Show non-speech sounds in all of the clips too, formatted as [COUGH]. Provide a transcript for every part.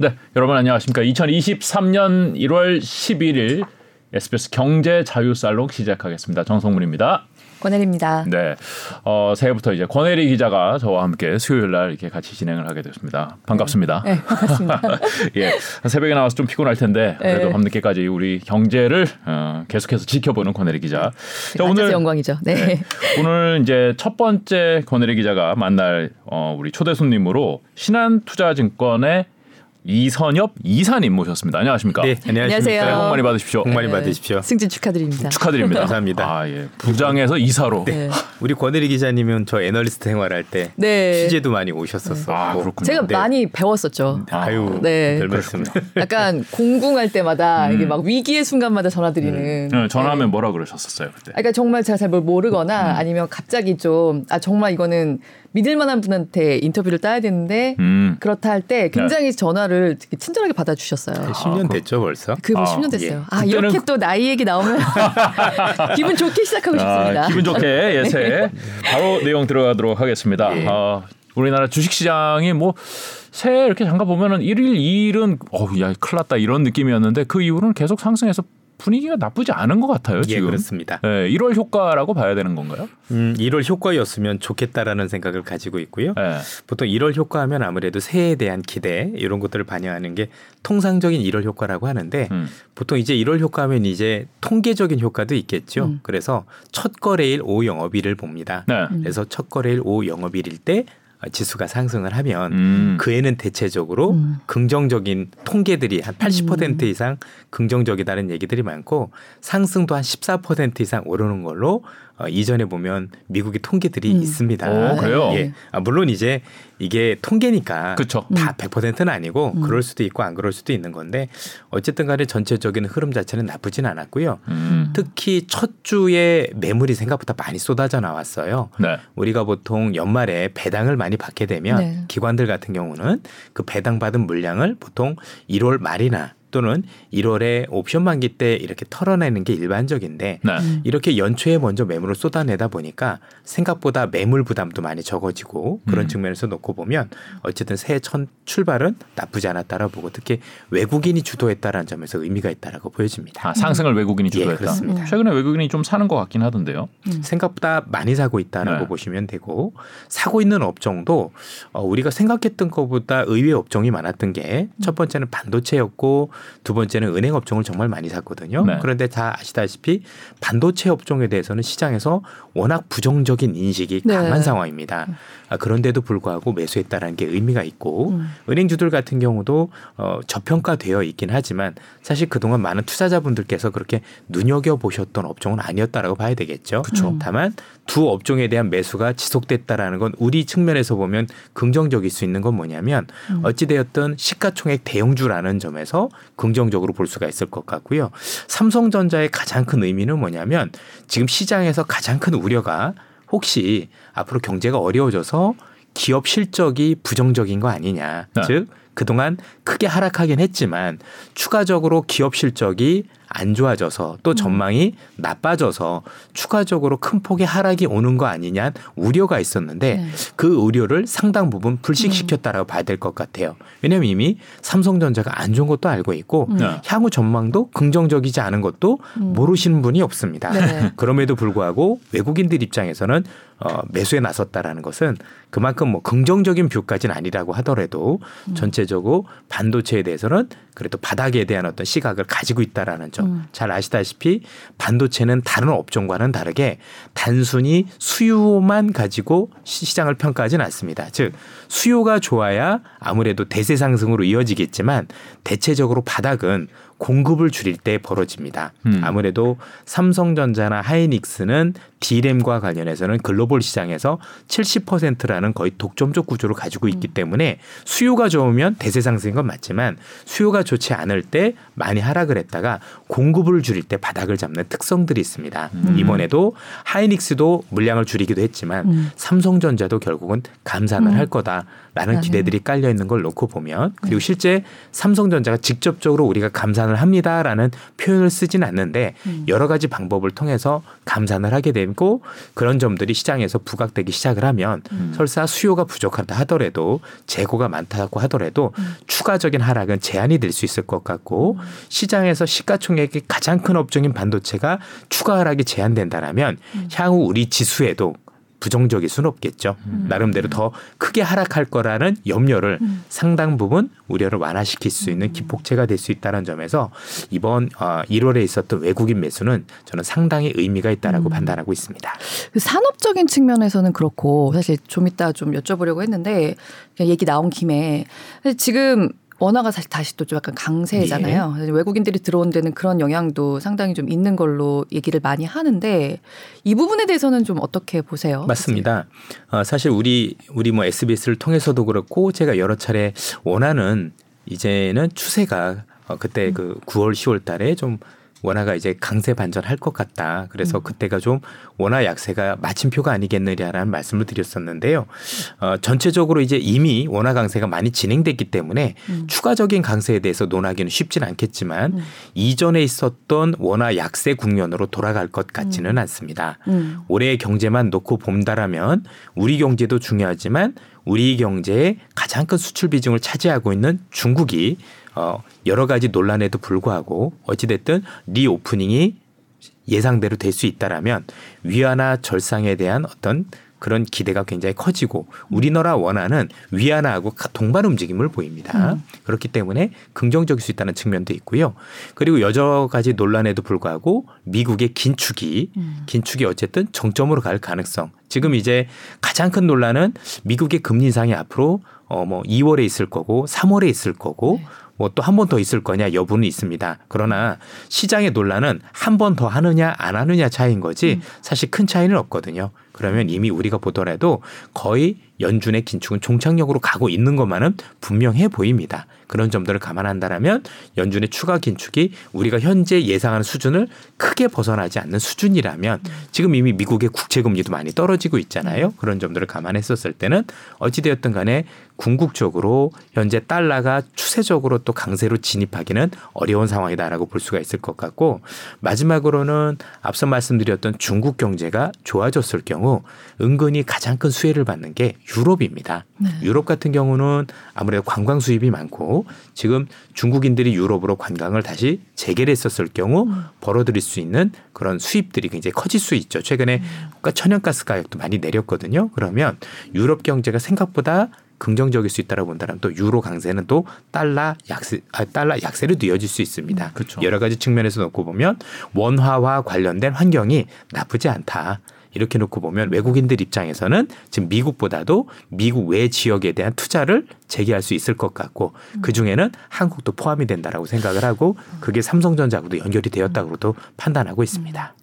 네, 여러분 안녕하십니까? 2023년 1월 11일 SBS 경제 자유 살롱 시작하겠습니다. 정성문입니다. 권혜리입니다. 네, 어, 새해부터 이제 권혜리 기자가 저와 함께 수요일 날 이렇게 같이 진행을 하게 됐습니다. 반갑습니다. 네, 반갑습니다. [LAUGHS] 예, 새벽에 나와서 좀 피곤할 텐데 그래도 네. 밤늦게까지 우리 경제를 어, 계속해서 지켜보는 권혜리 기자. 자, 오늘 영광이죠. 네. 네, 오늘 이제 첫 번째 권혜리 기자가 만날 어, 우리 초대 손님으로 신한투자증권의 이선엽 이사님 모셨습니다. 안녕하십니까? 네, 안녕하십니까. 안녕하세요. 복 많이 받으십시오. 복 많이 네. 받으십시오. 승진 축하드립니다. 축하드립니다. 감사합니다. 아, 예. 부장에서 이사로. 네. 우리 권혜리 기자님은 저 애널리스트 생활할 때 네. 취재도 많이 오셨었어. 아, 그렇군요. 제가 네. 많이 배웠었죠. 아유, 네. 별 말씀. 약간 공궁할 때마다 이게 막 위기의 순간마다 전화드리는. 네, 전화하면 뭐라 그러셨었어요 그때? 아, 그러니까 정말 제가 잘 뭘 모르거나 음. 아니면 갑자기 좀 아 정말 이거는 믿을 만한 분한테 인터뷰를 따야 되는데 음. 그렇다 할 때 굉장히 전화를 되게 친절하게 받아주셨어요. 10년 됐죠 벌써. 뭐 아, 10년 됐어요. 예. 아 그때는 이렇게 또 나이 얘기 나오면 [LAUGHS] 기분 좋게 시작하고 싶습니다. 아, 기분 좋게 [LAUGHS] 예새 바로 내용 들어가도록 하겠습니다. 예. 아, 우리나라 주식시장이 뭐 새해 이렇게 잠깐 보면은 1일 2일은 어우 야 큰일 났다 이런 느낌이었는데 그 이후로는 계속 상승해서 분위기가 나쁘지 않은 것 같아요 예, 지금. 그렇습니다. 예, 1월 효과라고 봐야 되는 건가요? 음, 1월 효과였으면 좋겠다라는 생각을 가지고 있고요. 예. 보통 1월 효과하면 아무래도 새해에 대한 기대 이런 것들을 반영하는 게 통상적인 1월 효과라고 하는데 음. 보통 이제 1월 효과하면 이제 통계적인 효과도 있겠죠. 음. 그래서 첫 거래일 5 영업일을 봅니다. 네. 그래서 첫 거래일 5 영업일일 때 지수가 상승을 하면 음. 그 애는 대체적으로 음. 긍정적인 통계들이 한 80% 이상 긍정적이다는 얘기들이 많고 상승도 한 14% 이상 오르는 걸로 어, 이전에 보면 미국의 통계들이 음. 있습니다. 오, 그래요? 예. 아, 물론 이제 이게 통계니까 그쵸. 다 100%는 아니고 음. 그럴 수도 있고 안 그럴 수도 있는 건데 어쨌든 간에 전체적인 흐름 자체는 나쁘진 않았고요. 음. 특히 첫 주에 매물이 생각보다 많이 쏟아져 나왔어요. 네. 우리가 보통 연말에 배당을 많이 받게 되면 네. 기관들 같은 경우는 그 배당 받은 물량을 보통 1월 말이나 또는 1월에 옵션 만기 때 이렇게 털어내는 게 일반적인데 네. 음. 이렇게 연초에 먼저 매물을 쏟아내다 보니까 생각보다 매물 부담도 많이 적어지고 그런 음. 측면에서 놓고 보면 어쨌든 새해 첫 출발은 나쁘지 않았다라고 보고 특히 외국인이 주도했다라는 점에서 의미가 있다라고 보여집니다. 아, 상승을 외국인이 예, 주도했다. 그렇습니다. 최근에 외국인이 좀 사는 것 같긴 하던데요. 생각보다 많이 사고 있다라고 네. 보시면 되고 사고 있는 업종도 어, 우리가 생각했던 것보다 의외 업종이 많았던 게 첫 번째는 반도체였고 두 번째는 은행 업종을 정말 많이 샀거든요. 네. 그런데 다 아시다시피 반도체 업종에 대해서는 시장에서 워낙 부정적인 인식이 네. 강한 상황입니다. 아, 그런데도 불구하고 매수했다라는 게 의미가 있고 음. 은행주들 같은 경우도 어, 저평가되어 있긴 하지만 사실 그동안 많은 투자자분들께서 그렇게 눈여겨 보셨던 업종은 아니었다라고 봐야 되겠죠. 그쵸. 음. 다만 두 업종에 대한 매수가 지속됐다라는 건 우리 측면에서 보면 긍정적일 수 있는 건 뭐냐면 음. 어찌되었든 시가총액 대형주라는 점에서 긍정적으로 볼 수가 있을 것 같고요. 삼성전자의 가장 큰 의미는 뭐냐면 지금 시장에서 가장 큰 우려가 혹시 앞으로 경제가 어려워져서 기업 실적이 부정적인 거 아니냐. 네. 즉 그동안 크게 하락하긴 했지만 추가적으로 기업 실적이 안 좋아져서 또 전망이 나빠져서 추가적으로 큰 폭의 하락이 오는 거 아니냐 우려가 있었는데 네. 그 우려를 상당 부분 불식시켰다라고 봐야 될 것 같아요. 왜냐하면 이미 삼성전자가 안 좋은 것도 알고 있고 음. 네. 향후 전망도 긍정적이지 않은 것도 음. 모르시는 분이 없습니다. 네. [LAUGHS] 그럼에도 불구하고 외국인들 입장에서는 어, 매수에 나섰다라는 것은 그만큼 뭐 긍정적인 뷰까지는 아니라고 하더라도 음. 전체적으로 반도체에 대해서는 그래도 바닥에 대한 어떤 시각을 가지고 있다라는 점 음. 잘 아시다시피 반도체는 다른 업종과는 다르게 단순히 수요만 가지고 시- 시장을 평가하지는 않습니다. 즉 수요가 좋아야 아무래도 대세 상승으로 이어지겠지만 대체적으로 바닥은 공급을 줄일 때 벌어집니다. 음. 아무래도 삼성전자나 하이닉스는 D램과 관련해서는 글로벌 시장에서 70%라는 거의 독점적 구조를 가지고 있기 때문에 수요가 좋으면 대세 상승인 건 맞지만 수요가 좋지 않을 때 많이 하락을 했다가 공급을 줄일 때 바닥을 잡는 특성들이 있습니다. 이번에도 하이닉스도 물량을 줄이기도 했지만 음. 삼성전자도 결국은 감산을 음. 할 거다라는 네. 기대들이 깔려 있는 걸 놓고 보면 그리고 실제 삼성전자가 직접적으로 우리가 감산을 합니다라는 표현을 쓰진 않는데 음. 여러 가지 방법을 통해서 감산을 하게 되고 그런 점들이 시장에서 부각되기 시작을 하면 음. 설사 수요가 부족하다 하더라도 재고가 많다고 하더라도 음. 추가적인 하락은 제한이 될 수 있을 것 같고 시장에서 시가총액이 가장 큰 업종인 반도체가 추가 하락이 제한된다라면 음. 향후 우리 지수에도 부정적일 수는 없겠죠. 나름대로 더 크게 하락할 거라는 염려를 음. 상당 부분 우려를 완화시킬 수 있는 기폭제가 될 수 있다는 점에서 이번 어, 1월에 있었던 외국인 매수는 저는 상당히 의미가 있다라고 음. 판단하고 있습니다. 그 산업적인 측면에서는 그렇고 사실 좀 이따 좀 여쭤보려고 했는데 얘기 나온 김에 지금 원화가 사실 다시 또 좀 약간 강세잖아요. 네. 사실 외국인들이 들어온 데는 그런 영향도 상당히 좀 있는 걸로 얘기를 많이 하는데 이 부분에 대해서는 좀 어떻게 보세요? 맞습니다. 어, 사실 우리 우리 뭐 SBS를 통해서도 그렇고 제가 여러 차례 원하는 이제는 추세가 어, 그때 그 9월 10월 달에 좀 원화가 이제 강세 반전할 것 같다. 그래서 그때가 좀 원화 약세가 마침표가 아니겠느냐라는 말씀을 드렸었는데요. 어, 전체적으로 이제 이미 원화 강세가 많이 진행됐기 때문에 음. 추가적인 강세에 대해서 논하기는 쉽진 않겠지만 음. 이전에 있었던 원화 약세 국면으로 돌아갈 것 같지는 않습니다. 음. 올해의 경제만 놓고 본다라면 우리 경제도 중요하지만 우리 경제의 가장 큰 수출 비중을 차지하고 있는 중국이 어 여러 가지 논란에도 불구하고 어찌됐든 리오프닝이 예상대로 될 수 있다라면 위안화 절상에 대한 어떤 그런 기대가 굉장히 커지고 우리나라 원화는 위안화하고 가- 동반 움직임을 보입니다. 음. 그렇기 때문에 긍정적일 수 있다는 측면도 있고요. 그리고 여러 가지 논란에도 불구하고 미국의 긴축이 음. 긴축이 어쨌든 정점으로 갈 가능성. 지금 이제 가장 큰 논란은 미국의 금리 인상이 앞으로 어뭐 2월에 있을 거고 3월에 있을 거고 네. 뭐 또 한 번 더 있을 거냐 여부는 있습니다. 그러나 시장의 논란은 한 번 더 하느냐 안 하느냐 차이인 거지 음. 사실 큰 차이는 없거든요. 그러면 이미 우리가 보더라도 거의 연준의 긴축은 종착역으로 가고 있는 것만은 분명해 보입니다. 그런 점들을 감안한다라면 연준의 추가 긴축이 우리가 현재 예상하는 수준을 크게 벗어나지 않는 수준이라면 지금 이미 미국의 국채 금리도 많이 떨어지고 있잖아요. 그런 점들을 감안했었을 때는 어찌되었든 간에 궁극적으로 현재 달러가 추세적으로 또 강세로 진입하기는 어려운 상황이다라고 볼 수가 있을 것 같고 마지막으로는 앞서 말씀드렸던 중국 경제가 좋아졌을 경우 은근히 가장 큰 수혜를 받는 게 유럽입니다. 네. 유럽 같은 경우는 아무래도 관광 수입이 많고 지금 중국인들이 유럽으로 관광을 다시 재개를 했었을 경우 음. 벌어들일 수 있는 그런 수입들이 굉장히 커질 수 있죠. 최근에 그 천연가스 가격도 많이 내렸거든요. 그러면 유럽 경제가 생각보다 긍정적일 수 있다고 본다면 또 유로 강세는 또 달러 약세 아, 달러 약세로 이어질 수 있습니다. 그렇죠. 여러 가지 측면에서 놓고 보면 원화와 관련된 환경이 나쁘지 않다. 이렇게 놓고 보면 외국인들 입장에서는 지금 미국보다도 미국 외 지역에 대한 투자를 재개할 수 있을 것 같고 그 중에는 한국도 포함이 된다라고 생각을 하고 그게 삼성전자하고도 연결이 되었다고도 판단하고 있습니다.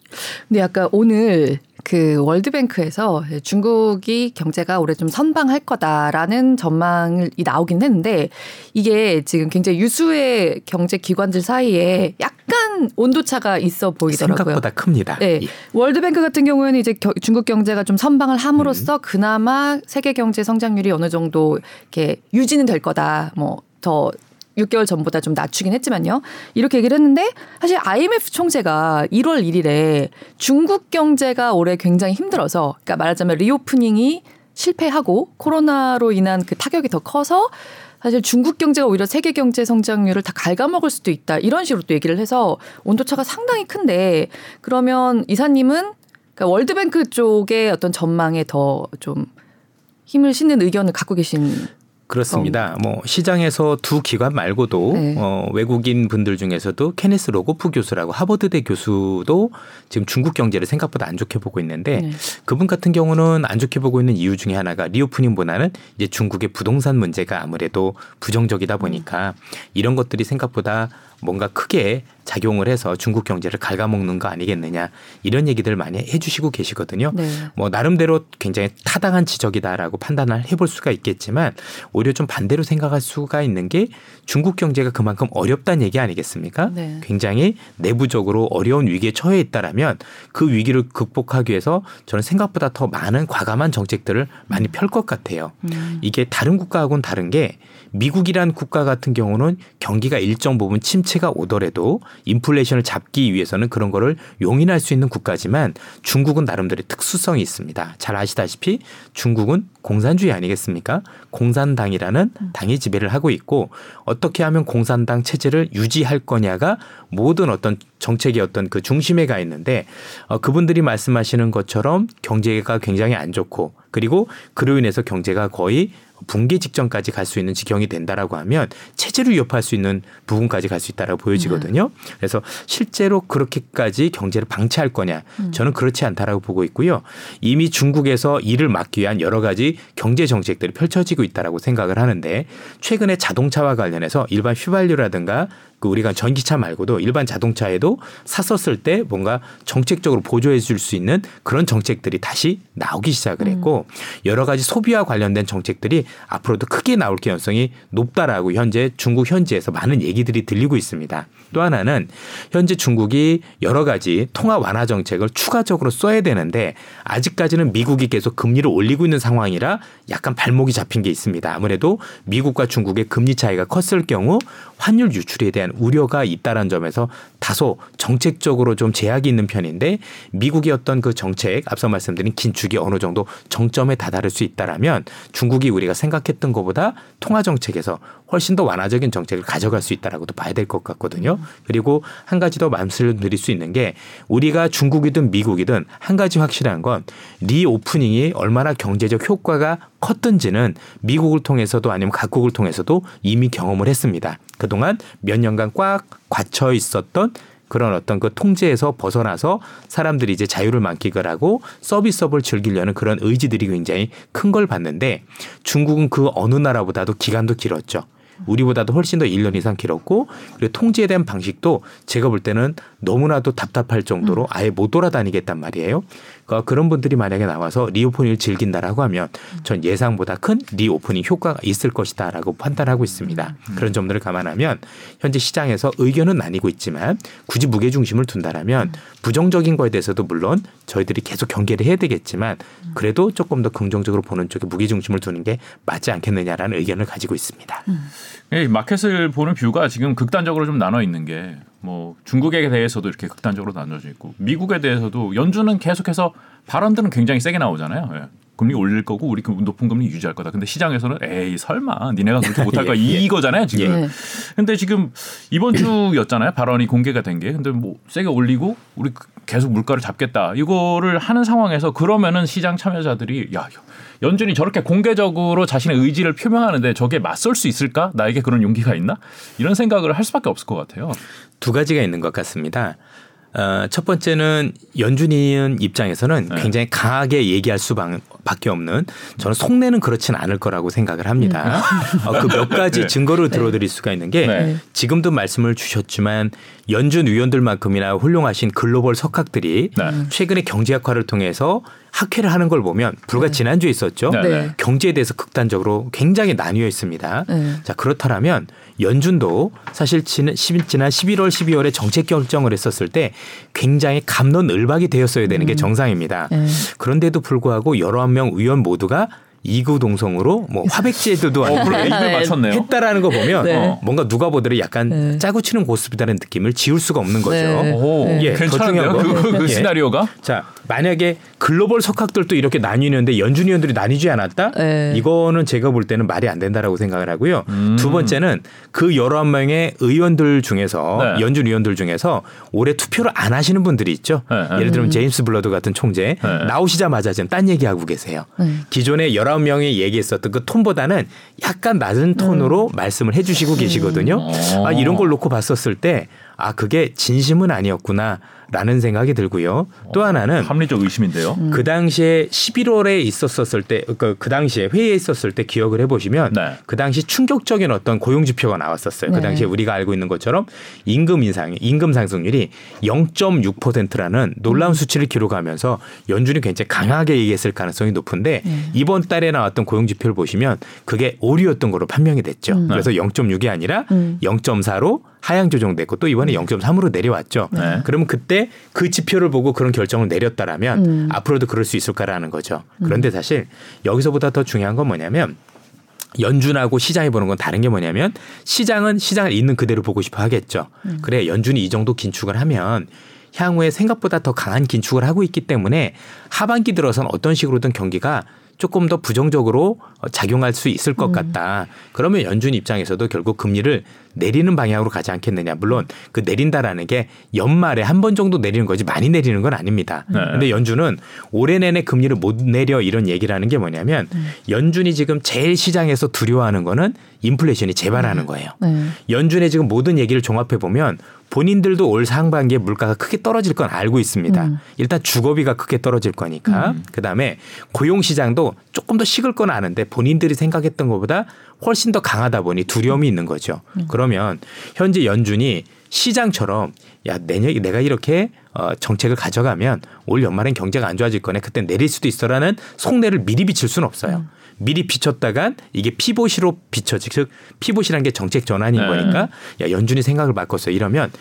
근데 아까 오늘 그 월드뱅크에서 중국이 경제가 올해 좀 선방할 거다라는 전망이 나오긴 했는데 이게 지금 굉장히 유수의 경제 기관들 사이에 약간 온도차가 있어 보이더라고요. 생각보다 큽니다. 네. 이- 월드뱅크 같은 경우에는 이제 겨- 중국 경제가 좀 선방을 음. 함으로써 그나마 세계 경제 성장률이 어느 정도 이렇게 유지는 될 거다. 뭐더 6개월 전보다 좀 낮추긴 했지만요. 이렇게 얘기를 했는데 사실 IMF 총재가 1월 1일에 중국 경제가 올해 굉장히 힘들어서 그러니까 말하자면 reopening이 실패하고 코로나로 인한 그 타격이 더 커서 사실 중국 경제가 오히려 세계 경제 성장률을 다 갉아먹을 수도 있다. 이런 식으로 또 얘기를 해서 온도차가 상당히 큰데 그러면 이사님은 그러니까 월드뱅크 쪽의 어떤 전망에 더 좀 힘을 싣는 의견을 갖고 계신 그렇습니다. 뭐 시장에서 두 기관 말고도 네. 어, 외국인 분들 중에서도 케네스 로고프 교수라고 하버드대 교수도 지금 중국 경제를 생각보다 안 좋게 보고 있는데 네. 그분 같은 경우는 안 좋게 보고 있는 이유 중에 하나가 리오프닝보다는 이제 중국의 부동산 문제가 아무래도 부정적이다 보니까 이런 것들이 생각보다 뭔가 크게 작용을 해서 중국 경제를 갉아먹는 거 아니겠느냐 이런 얘기들 많이 해주시고 계시거든요. 네. 뭐 나름대로 굉장히 타당한 지적이다라고 판단을 해볼 수가 있겠지만 오히려 좀 반대로 생각할 수가 있는 게 중국 경제가 그만큼 어렵다는 얘기 아니겠습니까? 네. 굉장히 내부적으로 어려운 위기에 처해 있다라면 그 위기를 극복하기 위해서 저는 생각보다 더 많은 과감한 정책들을 많이 펼 것 같아요. 음. 이게 다른 국가하고는 다른 게 미국이란 국가 같은 경우는 경기가 일정 부분 침체가 오더라도 인플레이션을 잡기 위해서는 그런 거를 용인할 수 있는 국가지만 중국은 나름대로 특수성이 있습니다. 잘 아시다시피 중국은 공산주의 아니겠습니까? 공산당이라는 당이 지배를 하고 있고 어떻게 하면 공산당 체제를 유지할 거냐가 모든 어떤 정책의 어떤 그 중심에 가 있는데 어, 그분들이 말씀하시는 것처럼 경제가 굉장히 안 좋고 그리고 그로 인해서 경제가 거의 붕괴 직전까지 갈 수 있는 지경이 된다라고 하면 체제를 위협할 수 있는 부분까지 갈 수 있다라고 보여지거든요. 그래서 실제로 그렇게까지 경제를 방치할 거냐 저는 그렇지 않다라고 보고 있고요. 이미 중국에서 이를 막기 위한 여러 가지 경제 정책들이 펼쳐지고 있다라고 생각을 하는데 최근에 자동차와 관련해서 일반 휘발유라든가 그 우리가 전기차 말고도 일반 자동차에도 샀었을 때 뭔가 정책적으로 보조해 줄 수 있는 그런 정책들이 다시 나오기 시작을 했고 여러 가지 소비와 관련된 정책들이 앞으로도 크게 나올 가능성이 높다라고 현재 중국 현지에서 많은 얘기들이 들리고 있습니다. 또 하나는 현재 중국이 여러 가지 통화 완화 정책을 추가적으로 써야 되는데 아직까지는 미국이 계속 금리를 올리고 있는 상황이라 약간 발목이 잡힌 게 있습니다. 아무래도 미국과 중국의 금리 차이가 컸을 경우 환율 유출에 대한 우려가 있다는 점에서 다소 정책적으로 좀 제약이 있는 편인데 미국의 어떤 그 정책 앞서 말씀드린 긴축이 어느 정도 정점에 다다를 수 있다라면 중국이 우리가 생각했던 것보다 통화 정책에서 훨씬 더 완화적인 정책을 가져갈 수 있다라고도 봐야 될 것 같거든요. 그리고 한 가지 더 말씀드릴 수 있는 게 우리가 중국이든 미국이든 한 가지 확실한 건 리오프닝이 얼마나 경제적 효과가 컸든지는 미국을 통해서도 아니면 각국을 통해서도 이미 경험을 했습니다. 그동안 몇 년간 꽉 갇혀 있었던 그런 어떤 그 통제에서 벗어나서 사람들이 이제 자유를 만끽을 하고 서비스업을 즐기려는 그런 의지들이 굉장히 큰 걸 봤는데 중국은 그 어느 나라보다도 기간도 길었죠. 우리보다도 훨씬 더 1년 이상 길었고 그리고 통제에 대한 방식도 제가 볼 때는 너무나도 답답할 정도로 아예 못 돌아다니게 했단 말이에요. 그러니까 그런 분들이 만약에 나와서 reopening을 즐긴다라고 하면 전 예상보다 큰 reopening 효과가 있을 것이다라고 판단하고 있습니다. 그런 점들을 감안하면 현재 시장에서 의견은 나뉘고 있지만 굳이 무게 중심을 둔다라면 부정적인 거에 대해서도 물론 저희들이 계속 경계를 해야 되겠지만 그래도 조금 더 긍정적으로 보는 쪽에 무게 중심을 두는 게 맞지 않겠느냐라는 의견을 가지고 있습니다. 이 마켓을 보는 뷰가 지금 극단적으로 좀 나눠 있는 게 뭐 중국에 대해서도 이렇게 극단적으로 나눠져 있고 미국에 대해서도 연준은 계속해서 발언들은 굉장히 세게 나오잖아요. 예. 금리 올릴 거고 우리 그 높은 금리 유지할 거다. 근데 시장에서는 에이 설마 니네가 그렇게 [LAUGHS] 못할 거야 예, 예. 이거잖아요 지금. 예. 근데 지금 이번 주였잖아요 발언이 공개가 된 게. 근데 뭐 세게 올리고 우리 계속 물가를 잡겠다 이거를 하는 상황에서 그러면은 시장 참여자들이 야 연준이 저렇게 공개적으로 자신의 의지를 표명하는데 저게 맞설 수 있을까? 나에게 그런 용기가 있나? 이런 생각을 할 수밖에 없을 것 같아요. 두 가지가 있는 것 같습니다. 어, 첫 번째는 연준이은 입장에서는 네. 굉장히 강하게 얘기할 수밖에 없는 저는 속내는 그렇진 않을 거라고 생각을 합니다. 어, 그 몇 가지 [LAUGHS] 네. 증거를 들어드릴 수가 있는 게 네. 지금도 말씀을 주셨지만 연준 위원들만큼이나 훌륭하신 글로벌 석학들이 네. 최근에 경제학화를 통해서 학회를 하는 걸 보면 불과 지난주에 있었죠. 네. 네. 경제에 대해서 극단적으로 굉장히 나뉘어 있습니다. 네. 자 그렇다면 연준도 사실 지난 10, 지난 11월 12월에 정책 결정을 했었을 때 굉장히 감론을박이 되었어야 되는 게 정상입니다. 네. 그런데도 불구하고 여러 한명 의원 모두가 이구 동성으로 뭐 화백제도도 [LAUGHS] 어, 그래 맞췄네요. 했다라는 거 보면 네. 어, 뭔가 누가 보더라도 약간 네. 짜고 치는 고스톱이라는 느낌을 지울 수가 없는 거죠. 네. 오, 예, 더 괜찮은데요? 중요한 그, 건- 그 예. 시나리오가? 자, 만약에 글로벌 석학들도 이렇게 나뉘는데 연준 위원들이 나뉘지 않았다? 네. 이거는 제가 볼 때는 말이 안 된다라고 생각을 하고요. 음. 두 번째는 그 열한 명의 위원들 중에서 네. 연준 위원들 중에서 올해 투표를 안 하시는 분들이 있죠. 네, 네. 예를 들면 제임스 불러드 같은 총재 네. 나오시자마자 지금 딴 얘기하고 계세요. 네. 기존에 19명이 얘기했었던 그 톤보다는 약간 낮은 톤으로 말씀을 해주시고 계시거든요. 어. 아, 이런 걸 놓고 봤었을 때 아 그게 진심은 아니었구나라는 생각이 들고요. 또 하나는 합리적 의심인데요. 음. 그 당시에 11월에 있었었을 때, 그, 그 당시에 회의에 있었을 때 기억을 해보시면 네. 그 당시 충격적인 어떤 고용 지표가 나왔었어요. 그 네. 당시에 우리가 알고 있는 것처럼 임금 인상, 임금 상승률이 0.6%라는 놀라운 수치를 기록하면서 연준이 굉장히 강하게 얘기했을 가능성이 높은데 네. 이번 달에 나왔던 고용 지표를 보시면 그게 오류였던 거로 판명이 됐죠. 음. 그래서 0.6이 아니라 음. 0.4로 하향 조정됐고 또 이번에 0.3으로 내려왔죠. 네. 그러면 그때 그 지표를 보고 그런 결정을 내렸다라면 음. 앞으로도 그럴 수 있을까라는 거죠. 그런데 사실 여기서보다 더 중요한 건 뭐냐면 연준하고 시장이 보는 건 다른 게 뭐냐면 시장은 시장을 있는 그대로 보고 싶어 하겠죠. 그래 연준이 이 정도 긴축을 하면 향후에 생각보다 더 강한 긴축을 하고 있기 때문에 하반기 들어선 어떤 식으로든 경기가 조금 더 부정적으로 어, 작용할 수 있을 것 같다. 그러면 연준 입장에서도 결국 금리를 내리는 방향으로 가지 않겠느냐. 물론 그 내린다라는 게 연말에 한 번 정도 내리는 거지 많이 내리는 건 아닙니다. 네. 근데 연준은 올해 내내 금리를 못 내려 이런 얘기를 하는 게 뭐냐면 연준이 지금 제일 시장에서 두려워하는 거는 인플레이션이 재발하는 거예요. 네. 연준의 지금 모든 얘기를 종합해 보면 본인들도 올 상반기에 물가가 크게 떨어질 건 알고 있습니다. 음. 일단 주거비가 크게 떨어질 거니까. 그다음에 고용 시장도 조금 더 식을 건 아는데 본인들이 생각했던 것보다 훨씬 더 강하다 보니 두려움이 있는 거죠. 그러면 현재 연준이 시장처럼 야 내년 내가 이렇게 어, 정책을 가져가면 올 연말엔 경제가 안 좋아질 거네. 그때 내릴 수도 있어라는 속내를 미리 비칠 수는 없어요. 미리 비쳤다간 이게 피봇이로 비춰지 즉 피봇이라는 게 정책 전환인 네. 거니까 야 연준이 생각을 바꿨어 이러면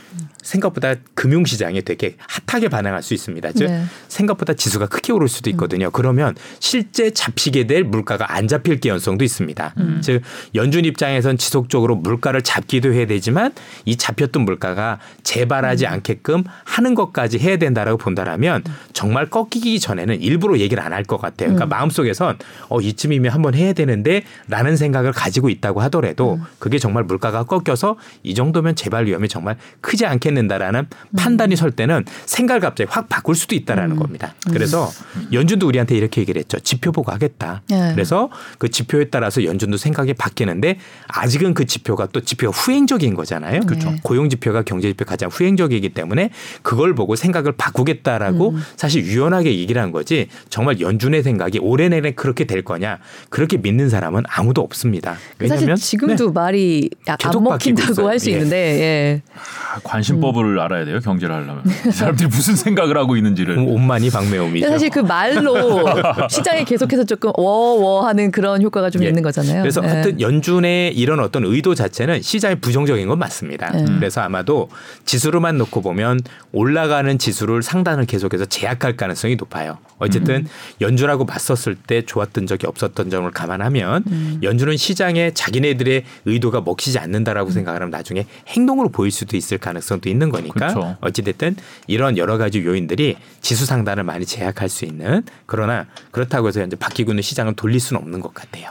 생각보다 금융시장에 되게 핫하게 반응할 수 있습니다. 즉 네. 생각보다 지수가 크게 오를 수도 있거든요. 그러면 실제 잡히게 될 물가가 안 잡힐 개연성도 있습니다. 즉 연준 입장에선 지속적으로 물가를 잡기도 해야 되지만 이 잡혔던 물가가 재발하지 않게끔 하는 것까지 해야 된다라고 본다라면 정말 꺾이기 전에는 일부러 얘기를 안 할 것 같아요. 그러니까 마음속에선 어 이쯤이면 한번 해야 되는데 라는 생각을 가지고 있다고 하더라도 그게 정말 물가가 꺾여서 이 정도면 재발 위험이 정말 크지 않겠는다라는 판단이 설 때는 생각을 갑자기 확 바꿀 수도 있다라는 겁니다. 그래서 연준도 우리한테 이렇게 얘기를 했죠. 지표 보고 하겠다. 네. 그래서 그 지표에 따라서 연준도 생각이 바뀌는데 아직은 그 지표가 또 지표가 후행적인 거잖아요. 그렇죠. 고용 지표가 경제 지표 가장 후행적이기 때문에 그걸 보고 생각을 바꾸겠다라고 사실 유연하게 얘기를 한 거지 정말 연준의 생각이 올해 내내 그렇게 될 거냐 그렇게 믿는 사람은 아무도 없습니다. 사실 왜냐하면 지금도 네. 말이 약안 먹힌다고 있어요. 할수 예. 있는데 예. 아, 관심법을 알아야 돼요. 경제를 하려면 이 사람들이 무슨 생각을 하고 있는지를. 옷만이 박매옴이죠. 사실 그 말로 [LAUGHS] 시장에 계속해서 조금 워워하는 그런 효과가 좀 예. 있는 거잖아요. 그래서 예. 하여튼 연준의 이런 어떤 의도 자체는 시장에 부정적인 건 맞습니다. 음. 그래서 아마도 지수로만 놓고 보면 올라가는 지수를 상단을 계속해서 제약할 가능성이 높아요. 어쨌든 음. 연준하고 맞섰을 때 좋았던 적이 없었던 점을 감안하면 음. 연준은 시장에 자기네들의 의도가 먹히지 않는다라고 음. 생각하면 나중에 행동으로 보일 수도 있을 가능성도 있는 거니까 그렇죠. 어찌됐든 이런 여러 가지 요인들이 지수 상단을 많이 제약할 수 있는 그러나 그렇다고 해서 이제 바뀌고 있는 시장을 돌릴 수는 없는 것 같아요.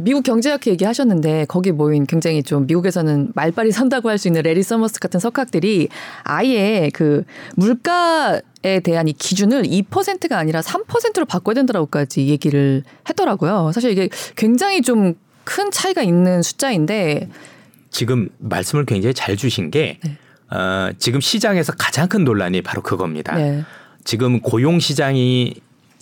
미국 경제학회 얘기하셨는데 거기 모인 굉장히 좀 미국에서는 말빨이 [LAUGHS] 선다고 할 수 있는 래리 서머스 같은 석학들이 아예 그 물가 에 대한 이 기준을 2%가 아니라 3%로 바꿔야 된다라고까지 얘기를 했더라고요. 사실 이게 굉장히 좀 큰 차이가 있는 숫자인데 지금 말씀을 굉장히 잘 주신 게 네. 어, 지금 시장에서 가장 큰 논란이 바로 그겁니다. 네. 지금 고용 시장이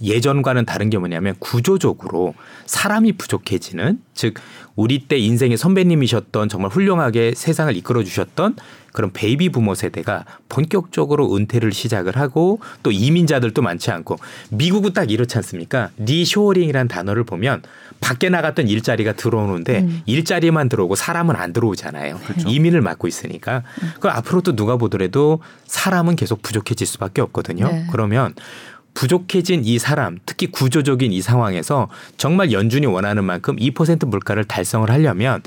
예전과는 다른 게 뭐냐면 구조적으로 사람이 부족해지는 즉 우리 때 인생의 선배님이셨던 정말 훌륭하게 세상을 이끌어 주셨던 그런 베이비 부머 세대가 본격적으로 은퇴를 시작을 하고 또 이민자들도 많지 않고 미국은 딱 이렇지 않습니까? reshoring이라는 단어를 보면 밖에 나갔던 일자리가 들어오는데 일자리만 들어오고 사람은 안 들어오잖아요. 이민을 막고 있으니까. 그 앞으로도 누가 보더라도 사람은 계속 부족해질 수밖에 없거든요. 네. 그러면 부족해진 이 사람, 특히 구조적인 이 상황에서 정말 연준이 원하는 만큼 2% 물가를 달성을 하려면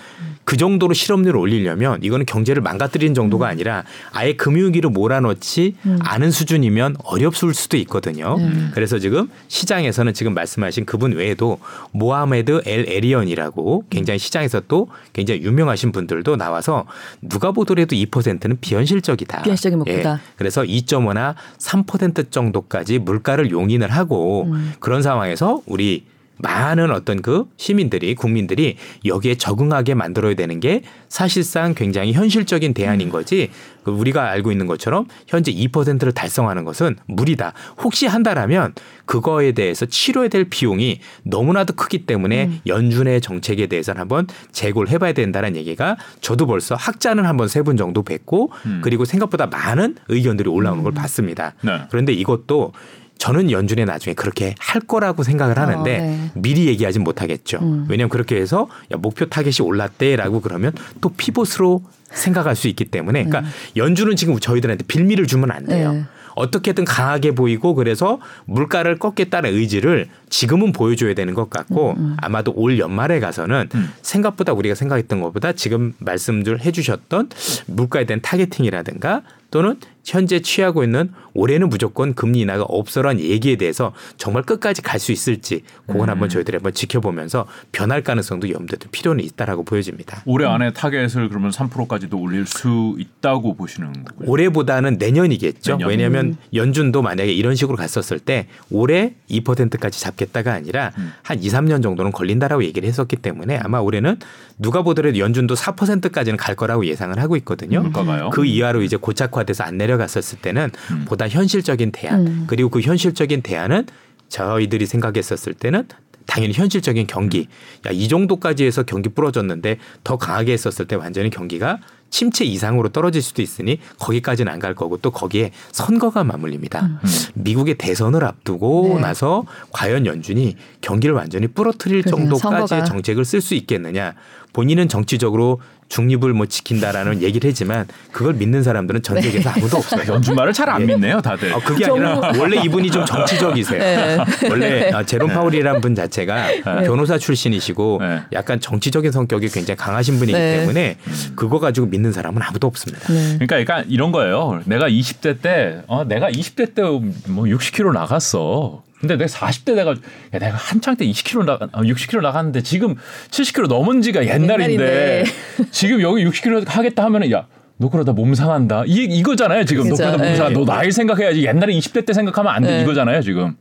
그 정도로 실업률을 올리려면 이거는 경제를 망가뜨리는 정도가 아니라 아예 금융위기로 몰아넣지 않은 수준이면 어려울 수도 있거든요. 그래서 지금 시장에서는 지금 말씀하신 그분 외에도 모하메드 엘 에리언이라고 굉장히 시장에서 또 굉장히 유명하신 분들도 나와서 누가 보더라도 2%는 비현실적이다. 비현실적인 목표다. 예. 그래서 2.5나 3% 정도까지 물가를 용인을 하고 음. 그런 상황에서 우리 많은 어떤 그 시민들이 국민들이 여기에 적응하게 만들어야 되는 게 사실상 굉장히 현실적인 대안인 거지 그 우리가 알고 있는 것처럼 현재 2%를 달성하는 것은 무리다. 혹시 한다라면 그거에 대해서 치료해야 될 비용이 너무나도 크기 때문에 음. 연준의 정책에 대해서는 한번 재고를 해봐야 된다는 얘기가 저도 벌써 학자는 한번 세 분 정도 뵙고 음. 그리고 생각보다 많은 의견들이 올라오는 걸 봤습니다. 네. 그런데 이것도 저는 연준이 나중에 그렇게 할 거라고 생각을 하는데 어, 네. 미리 얘기하진 못하겠죠. 음. 왜냐하면 그렇게 해서 야, 목표 타겟이 올랐대라고 그러면 또 pivot으로 생각할 수 있기 때문에 그러니까 연준은 지금 저희들한테 빌미를 주면 안 돼요. 네. 어떻게든 강하게 보이고 그래서 물가를 꺾겠다는 의지를 지금은 보여줘야 되는 것 같고 아마도 올 연말에 가서는 음. 생각보다 우리가 생각했던 것보다 지금 말씀들 해주셨던 물가에 대한 targeting이라든가 또는 현재 취하고 있는 올해는 무조건 금리 인하가 없어라는 얘기에 대해서 정말 끝까지 갈 수 있을지 그건 한번 저희들이 한번 지켜보면서 변할 가능성도 염두에 둘 필요는 있다라고 보여집니다. 올해 안에 타겟을 그러면 3%까지도 올릴 수 있다고 보시는 거고요. 올해보다는 내년이겠죠. 내년. 왜냐하면 연준도 만약에 이런 식으로 갔었을 때 올해 2%까지 잡겠다가 아니라 음. 한 2, 3년 정도는 걸린다라고 얘기를 했었기 때문에 아마 올해는 누가 보더라도 연준도 4%까지는 갈 거라고 예상을 하고 있거든요. 물가가요? 그 이하로 이제 고착화 돼서 안 내려갔었을 때는 음. 보다 현실적인 대안 음. 그리고 그 현실적인 대안은 저희들이 생각했었을 때는 당연히 현실적인 경기 야 이 정도까지 해서 경기 부러졌는데 더 강하게 했었을 때 완전히 경기가 침체 이상으로 떨어질 수도 있으니 거기까지는 안 갈 거고 또 거기에 선거가 맞물립니다. 음. 미국의 대선을 앞두고 네. 나서 과연 연준이 경기를 완전히 부러뜨릴. 정도까지의 선거가. 정책을 쓸 수 있겠느냐. 본인은 정치적으로 중립을 뭐 지킨다라는 얘기를 했지만 그걸 믿는 사람들은 전 세계에서 아무도 없어요. 연준 말을 잘 안 믿네요, 다들. 어, 그게 아니라 원래 이분이 좀 정치적이세요. 네. 원래 어, 제롬 파울이라는 분 자체가 변호사 출신이시고 네. 약간 정치적인 성격이 굉장히 강하신 분이기 네. 때문에 그거 가지고 믿는 사람은 아무도 없습니다. 네. 그러니까 약간 이런 거예요. 내가 20대 때, 어, 내가 20대 때 뭐 60kg 나갔어. 근데 내가 40대 내가 야, 내가 한창 때 20kg 나 60kg 나갔는데 지금 70kg 넘은 지가 옛날인데 옛날인데. [LAUGHS] 지금 여기 60kg 하겠다 하면은 야 너 그러다 몸 상한다. 이 이거잖아요, 지금. 너 그죠, 그러다 몸 네. 상한다. 너 나이 생각해야지. 옛날에 20대 때 생각하면 안 돼. 네. 이거잖아요, 지금.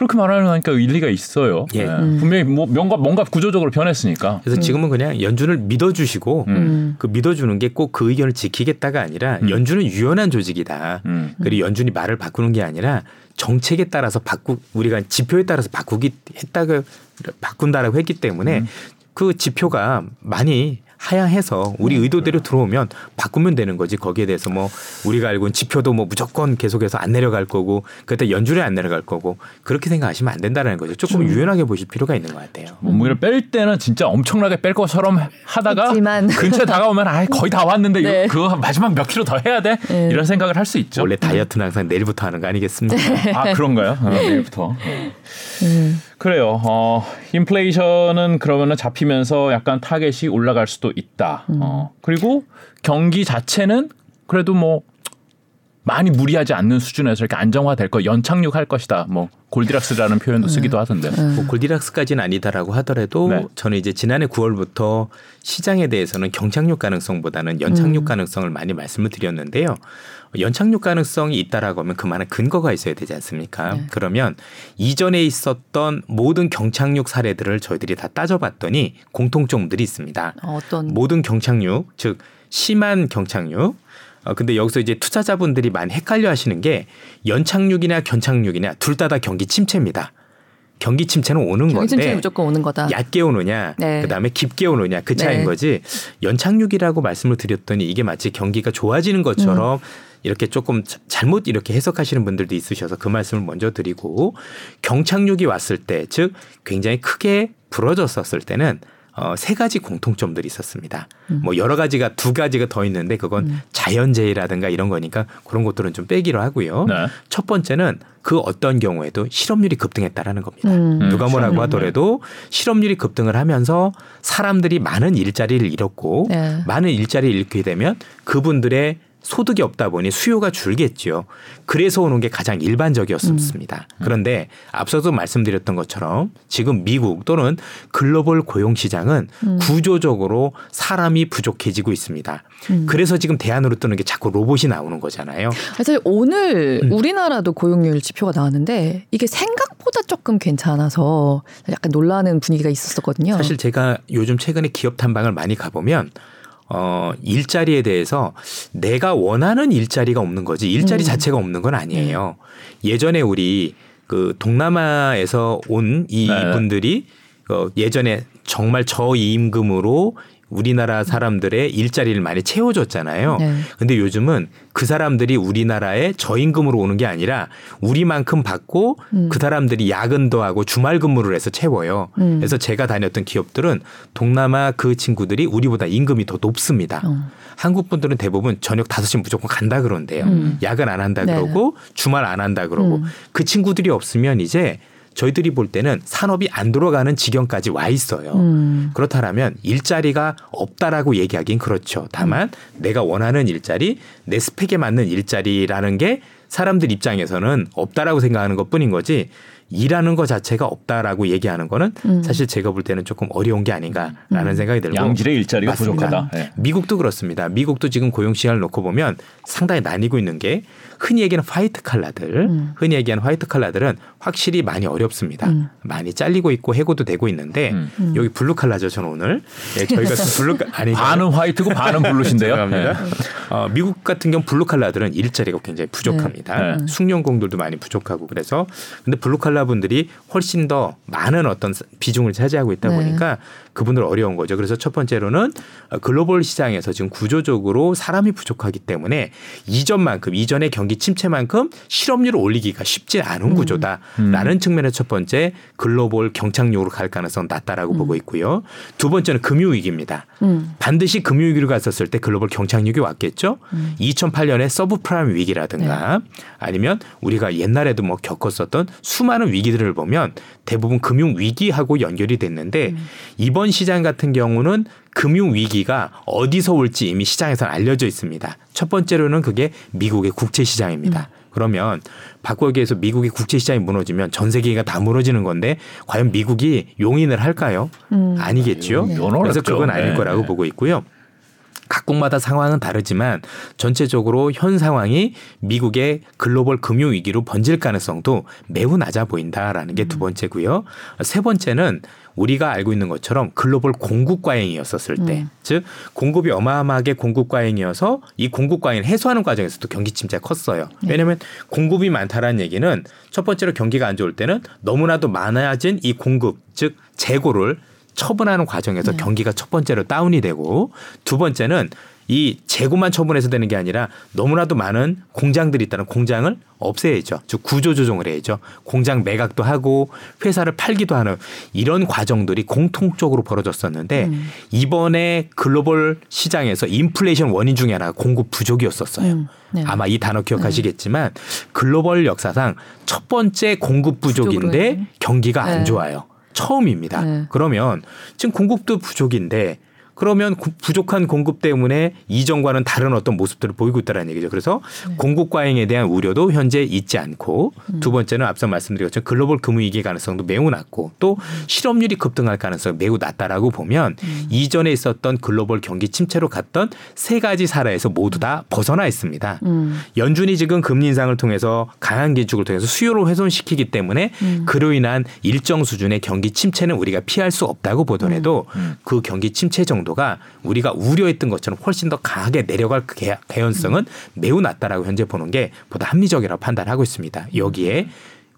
그렇게 말하니까 일리가 있어요. 예. 네. 분명히 뭐 뭔가 뭔가 구조적으로 변했으니까. 그래서 지금은 그냥 연준을 믿어주시고 음. 그 믿어주는 게 꼭 그 의견을 지키겠다가 아니라 연준은 유연한 조직이다. 음. 그리고 연준이 말을 바꾸는 게 아니라 정책에 따라서 바꾸 우리가 지표에 따라서 바꾸기 했다가 바꾼다라고 했기 때문에 그 지표가 많이 하향해서 우리 의도대로 들어오면 바꾸면 되는 거지 거기에 대해서 뭐 우리가 알고 있는 지표도 뭐 무조건 계속해서 안 내려갈 거고 그때 연준에 안 내려갈 거고 그렇게 생각하시면 안 된다는 거죠 조금 유연하게 보실 필요가 있는 것 같아요. 몸무게를 뺄 때는 진짜 엄청나게 뺄 것처럼 하다가. [LAUGHS] 근처에 다가오면 아 거의 다 왔는데 네. 그거 마지막 몇 킬로 더 해야 돼 네. 이런 생각을 할 수 있죠. 원래 다이어트는 항상 내일부터 하는 거 아니겠습니까? 아 그런가요? 아, 내일부터. 그래요. 어, 인플레이션은 그러면은 잡히면서 약간 타겟이 올라갈 수도 있다. 어, 그리고 경기 자체는 그래도 뭐 많이 무리하지 않는 수준에서 이렇게 안정화될 거, 연착륙할 것이다. 뭐 골디락스라는 표현도 쓰기도 하던데. 뭐 골디락스까지는 아니다라고 하더라도 네. 저는 이제 지난해 9월부터 시장에 대해서는 경착륙 가능성보다는 연착륙 가능성을 많이 말씀을 드렸는데요. 연착륙 가능성이 있다라고 하면 그만한 근거가 있어야 되지 않습니까? 네. 그러면 이전에 있었던 모든 경착륙 사례들을 저희들이 다 따져봤더니 공통점들이 있습니다. 어떤 모든 경착륙, 즉 심한 경착륙. 어, 근데 여기서 이제 투자자분들이 많이 헷갈려 하시는 게 연착륙이나 견착륙이냐 둘다 다 경기 침체입니다. 경기 침체는 오는 경기 침체 건데 무조건 오는 거다. 얕게 오느냐, 네. 그다음에 깊게 오느냐 그 차이인 네. 거지. 연착륙이라고 말씀을 드렸더니 이게 마치 경기가 좋아지는 것처럼 음. 이렇게 조금 자- 잘못 이렇게 해석하시는 분들도 있으셔서 그 말씀을 먼저 드리고 경착륙이 왔을 때, 즉 굉장히 크게 부러졌었을 때는 어, 세 가지 공통점들이 있었습니다. 음. 뭐 여러 가지가 두 가지가 더 있는데 그건 자연재해라든가 이런 거니까 그런 것들은 좀 빼기로 하고요. 네. 첫 번째는 그 어떤 경우에도 실업률이 급등했다라는 겁니다. 음. 누가 음, 뭐라고 실업률. 하더라도 실업률이 급등을 하면서 사람들이 많은 일자리를 잃었고 네. 많은 일자리를 잃게 되면 그분들의 소득이 없다 보니 수요가 줄겠죠. 그래서 오는 게 가장 일반적이었습니다. 그런데 앞서도 말씀드렸던 것처럼 지금 미국 또는 글로벌 고용 시장은 구조적으로 사람이 부족해지고 있습니다. 그래서 지금 대안으로 뜨는 게 자꾸 로봇이 나오는 거잖아요. 사실 오늘 음. 우리나라도 고용률 지표가 나왔는데 이게 생각보다 조금 괜찮아서 약간 놀라는 분위기가 있었었거든요. 사실 제가 요즘 최근에 기업 탐방을 많이 가보면 어, 일자리에 대해서 내가 원하는 일자리가 없는 거지 일자리 음. 자체가 없는 건 아니에요. 예전에 우리 그 동남아에서 온이 네. 분들이 어, 예전에 정말 저임금으로 우리나라 사람들의 일자리를 많이 채워줬잖아요. 네. 근데 요즘은 그 사람들이 우리나라에 저임금으로 오는 게 아니라 우리만큼 받고 음. 그 사람들이 야근도 하고 주말 근무를 해서 채워요. 음. 그래서 제가 다녔던 기업들은 동남아 그 친구들이 우리보다 임금이 더 높습니다. 어. 한국 분들은 대부분 저녁 5시 무조건 간다 그러는데요. 음. 야근 안 한다 네. 그러고 주말 안 한다 그러고 음. 그 친구들이 없으면 이제 저희들이 볼 때는 산업이 안 돌아가는 지경까지 와 있어요. 음. 그렇다면 일자리가 없다라고 얘기하긴 그렇죠. 다만 내가 원하는 일자리, 내 스펙에 맞는 일자리라는 게 사람들 입장에서는 없다라고 생각하는 것 뿐인 거지 일하는 것 자체가 없다라고 얘기하는 거는 음. 사실 제가 볼 때는 조금 어려운 게 아닌가라는 생각이 들고 양질의 일자리가 맞습니다. 부족하다. 예. 미국도 그렇습니다. 미국도 지금 고용 시장을 놓고 보면 상당히 나뉘고 있는 게 흔히 얘기하는 화이트 칼라들, 음. 흔히 얘기하는 화이트 칼라들은 확실히 많이 어렵습니다. 음. 많이 잘리고 있고 해고도 되고 있는데 음. 음. 여기 블루 칼라죠, 저는 오늘. 예, 저희가 블루 아니 반은 화이트고 반은 블루신데요. 죄송합니다. 예. 어, 미국 같은 경우 블루 칼라들은 일자리가 굉장히 부족합니다. 네. 네. 숙련공들도 많이 부족하고 그래서 근데 블루 칼라 분들이 훨씬 더 많은 어떤 비중을 차지하고 있다 네. 보니까 그분들 어려운 거죠. 그래서 첫 번째로는 어, 글로벌 시장에서 지금 구조적으로 사람이 부족하기 때문에 이전만큼 이전의 경기 침체만큼 실업률을 올리기가 쉽지 않은 구조다라는 측면에서 첫 번째 글로벌 경착륙으로 갈 가능성 은 낮다라고 보고 있고요. 두 번째는 금융 위기입니다. 음. 반드시 금융 위기로 갔었을 때 글로벌 경착륙이 왔겠죠. 음. 2008년에 서브프라임 위기라든가 네. 아니면 우리가 옛날에도 뭐 겪었었던 수많은 위기들을 보면 대부분 금융 위기하고 연결이 됐는데 음. 이번 시장 같은 경우는 금융 위기가 어디서 올지 이미 시장에서는 알려져 있습니다. 첫 번째로는 그게 미국의 국채 시장입니다. 음. 그러면 바꿔 얘기해서 미국의 국채 시장이 무너지면 전 세계가 다 무너지는 건데 과연 미국이 용인을 할까요? 음. 아니겠죠. 네. 그래서. 그건 아닐 네. 거라고 보고 있고요. 각국마다 상황은 다르지만 전체적으로 현 상황이 미국의 글로벌 금융 위기로 번질 가능성도 매우 낮아 보인다라는 게 두 번째고요. 세 번째는 우리가 알고 있는 것처럼 글로벌 공급 과잉이었었을 때, 음. 즉 공급이 어마어마하게 공급 과잉이어서 이 공급 과잉을 해소하는 과정에서도 경기 침체가 컸어요. 왜냐하면 공급이 많다라는 얘기는 첫 번째로 경기가 안 좋을 때는 너무나도 많아진 이 공급, 즉 재고를 처분하는 과정에서 네. 경기가 첫 번째로 다운이 되고 두 번째는 이 재고만 처분해서 되는 게 아니라 너무나도 많은 공장들이 있다는 공장을 없애야죠. 즉 구조 조정을 해야죠. 공장 매각도 하고 회사를 팔기도 하는 이런 과정들이 공통적으로 벌어졌었는데 음. 이번에 글로벌 시장에서 인플레이션 원인 중에 하나가 공급 부족이었었어요. 음. 네. 아마 이 단어 기억하시겠지만 글로벌 역사상 첫 번째 공급 부족인데. 경기가 안 네. 좋아요. 처음입니다. 네. 그러면 지금 공급도 부족인데 그러면 구- 부족한 공급 때문에 이전과는 다른 어떤 모습들을 보이고 있다는 얘기죠. 그래서 네. 공급 과잉에 대한 우려도 현재 있지 않고 음. 두 번째는 앞서 말씀드린 것처럼 글로벌 금융위기 가능성도 매우 낮고 또 음. 실업률이 급등할 가능성이 매우 낮다라고 보면 이전에 있었던 글로벌 경기 침체로 갔던 세 가지 사례에서 모두 다 벗어나 있습니다. 음. 연준이 지금 금리 인상을 통해서 강한 기축을 통해서 수요를 훼손시키기 때문에 음. 그로 인한 일정 수준의 경기 침체는 우리가 피할 수 없다고 보더라도 음. 그 경기 침체 정도 가 우리가 우려했던 것처럼 훨씬 더 강하게 내려갈 개- 개연성은 매우 낮다라고 현재 보는 게 보다 합리적이라고 판단하고 있습니다. 여기에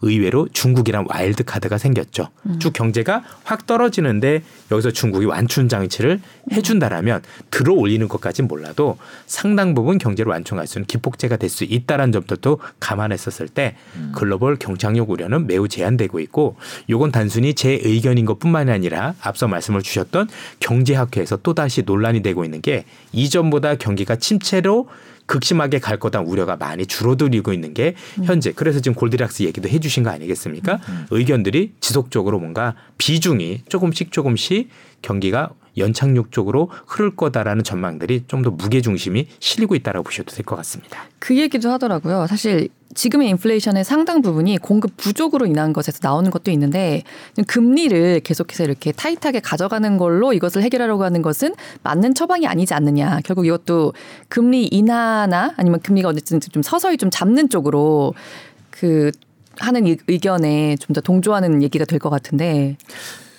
의외로 중국이란 와일드 카드가 생겼죠. 쭉 경제가 확 떨어지는데 여기서 중국이 완충 장치를 해준다라면 들어 올리는 것까진 몰라도 상당 부분 경제를 완충할 수 있는 기폭제가 될 수 있다라는 점들도 감안했었을 때 글로벌 경착륙 우려는 매우 제한되고 있고 이건 단순히 제 의견인 것뿐만이 아니라 앞서 말씀을 주셨던 경제학회에서 또 다시 논란이 되고 있는 게 이전보다 경기가 침체로 극심하게 갈 거다. 우려가 많이 줄어들고 있는 게 현재. 그래서 지금 골디락스 얘기도 해주신 거 아니겠습니까? 의견들이 지속적으로 뭔가 비중이 조금씩 조금씩 경기가 연착륙 쪽으로 흐를 거다라는 전망들이 좀 더 무게 중심이 실리고 있다라고 보셔도 될 것 같습니다. 그 얘기도 하더라고요. 사실 지금의 인플레이션의 상당 부분이 공급 부족으로 인한 것에서 나오는 것도 있는데 금리를 계속해서 이렇게 타이트하게 가져가는 걸로 이것을 해결하려고 하는 것은 맞는 처방이 아니지 않느냐. 결국 이것도 금리 인하나 아니면 금리가 어쨌든 좀 서서히 좀 잡는 쪽으로 그 하는 의견에 좀 더 동조하는 얘기가 될 것 같은데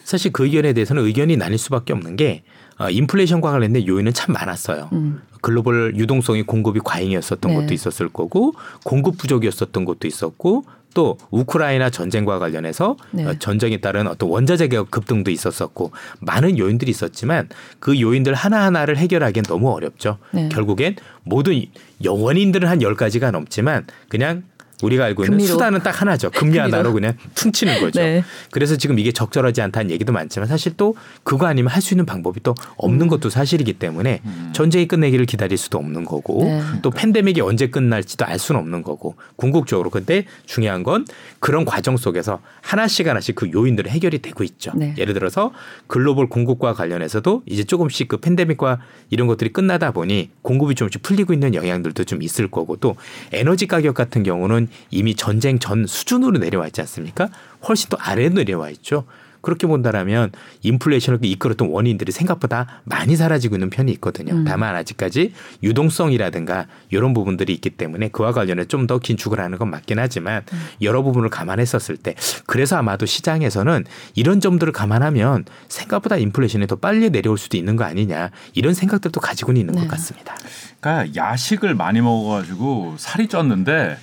사실 그 의견에 대해서는 의견이 나뉠 수밖에 없는 게 어, 인플레이션과 관련된 요인은 참 많았어요. 음. 글로벌 유동성이 공급이 과잉이었었던 네. 것도 있었을 거고 공급 부족이었었던 것도 있었고 또 우크라이나 전쟁과 관련해서 네. 어, 전쟁에 따른 어떤 원자재 가격 급등도 있었었고 많은 요인들이 있었지만 그 요인들 하나하나를 해결하기엔 너무 어렵죠. 네. 결국엔 모든 원인들은 한 열가지가 넘지만 그냥 우리가 알고 있는 금리로. 수단은 딱 하나죠. 금리 하나로 그냥 퉁치는 거죠. 네. 그래서 지금 이게 적절하지 않다는 얘기도 많지만 사실 또 그거 아니면 할 수 있는 방법이 또 없는 음. 것도 사실이기 때문에 음. 전쟁이 끝내기를 기다릴 수도 없는 거고 네. 또 팬데믹이 언제 끝날지도 알 수는 없는 거고 궁극적으로 근데 중요한 건 그런 과정 속에서 하나씩 하나씩 그 요인들이 해결이 되고 있죠. 네. 예를 들어서 글로벌 공급과 관련해서도 이제 조금씩 그 팬데믹과 이런 것들이 끝나다 보니 공급이 조금씩 풀리고 있는 영향들도 좀 있을 거고 또 에너지 가격 같은 경우는 이미 전쟁 전 수준으로 내려와 있지 않습니까? 훨씬 더 아래로 내려와 있죠. 그렇게 본다라면 인플레이션을 이끌었던 원인들이 생각보다 많이 사라지고 있는 편이 있거든요. 음. 다만 아직까지 유동성이라든가 이런 부분들이 있기 때문에 그와 관련해 좀 더 긴축을 하는 건 맞긴 하지만 음. 여러 부분을 감안했었을 때 그래서 아마도 시장에서는 이런 점들을 감안하면 생각보다 인플레이션이 더 빨리 내려올 수도 있는 거 아니냐 이런 생각들도 가지고는 있는 네. 것 같습니다. 그러니까 야식을 많이 먹어가지고 살이 쪘는데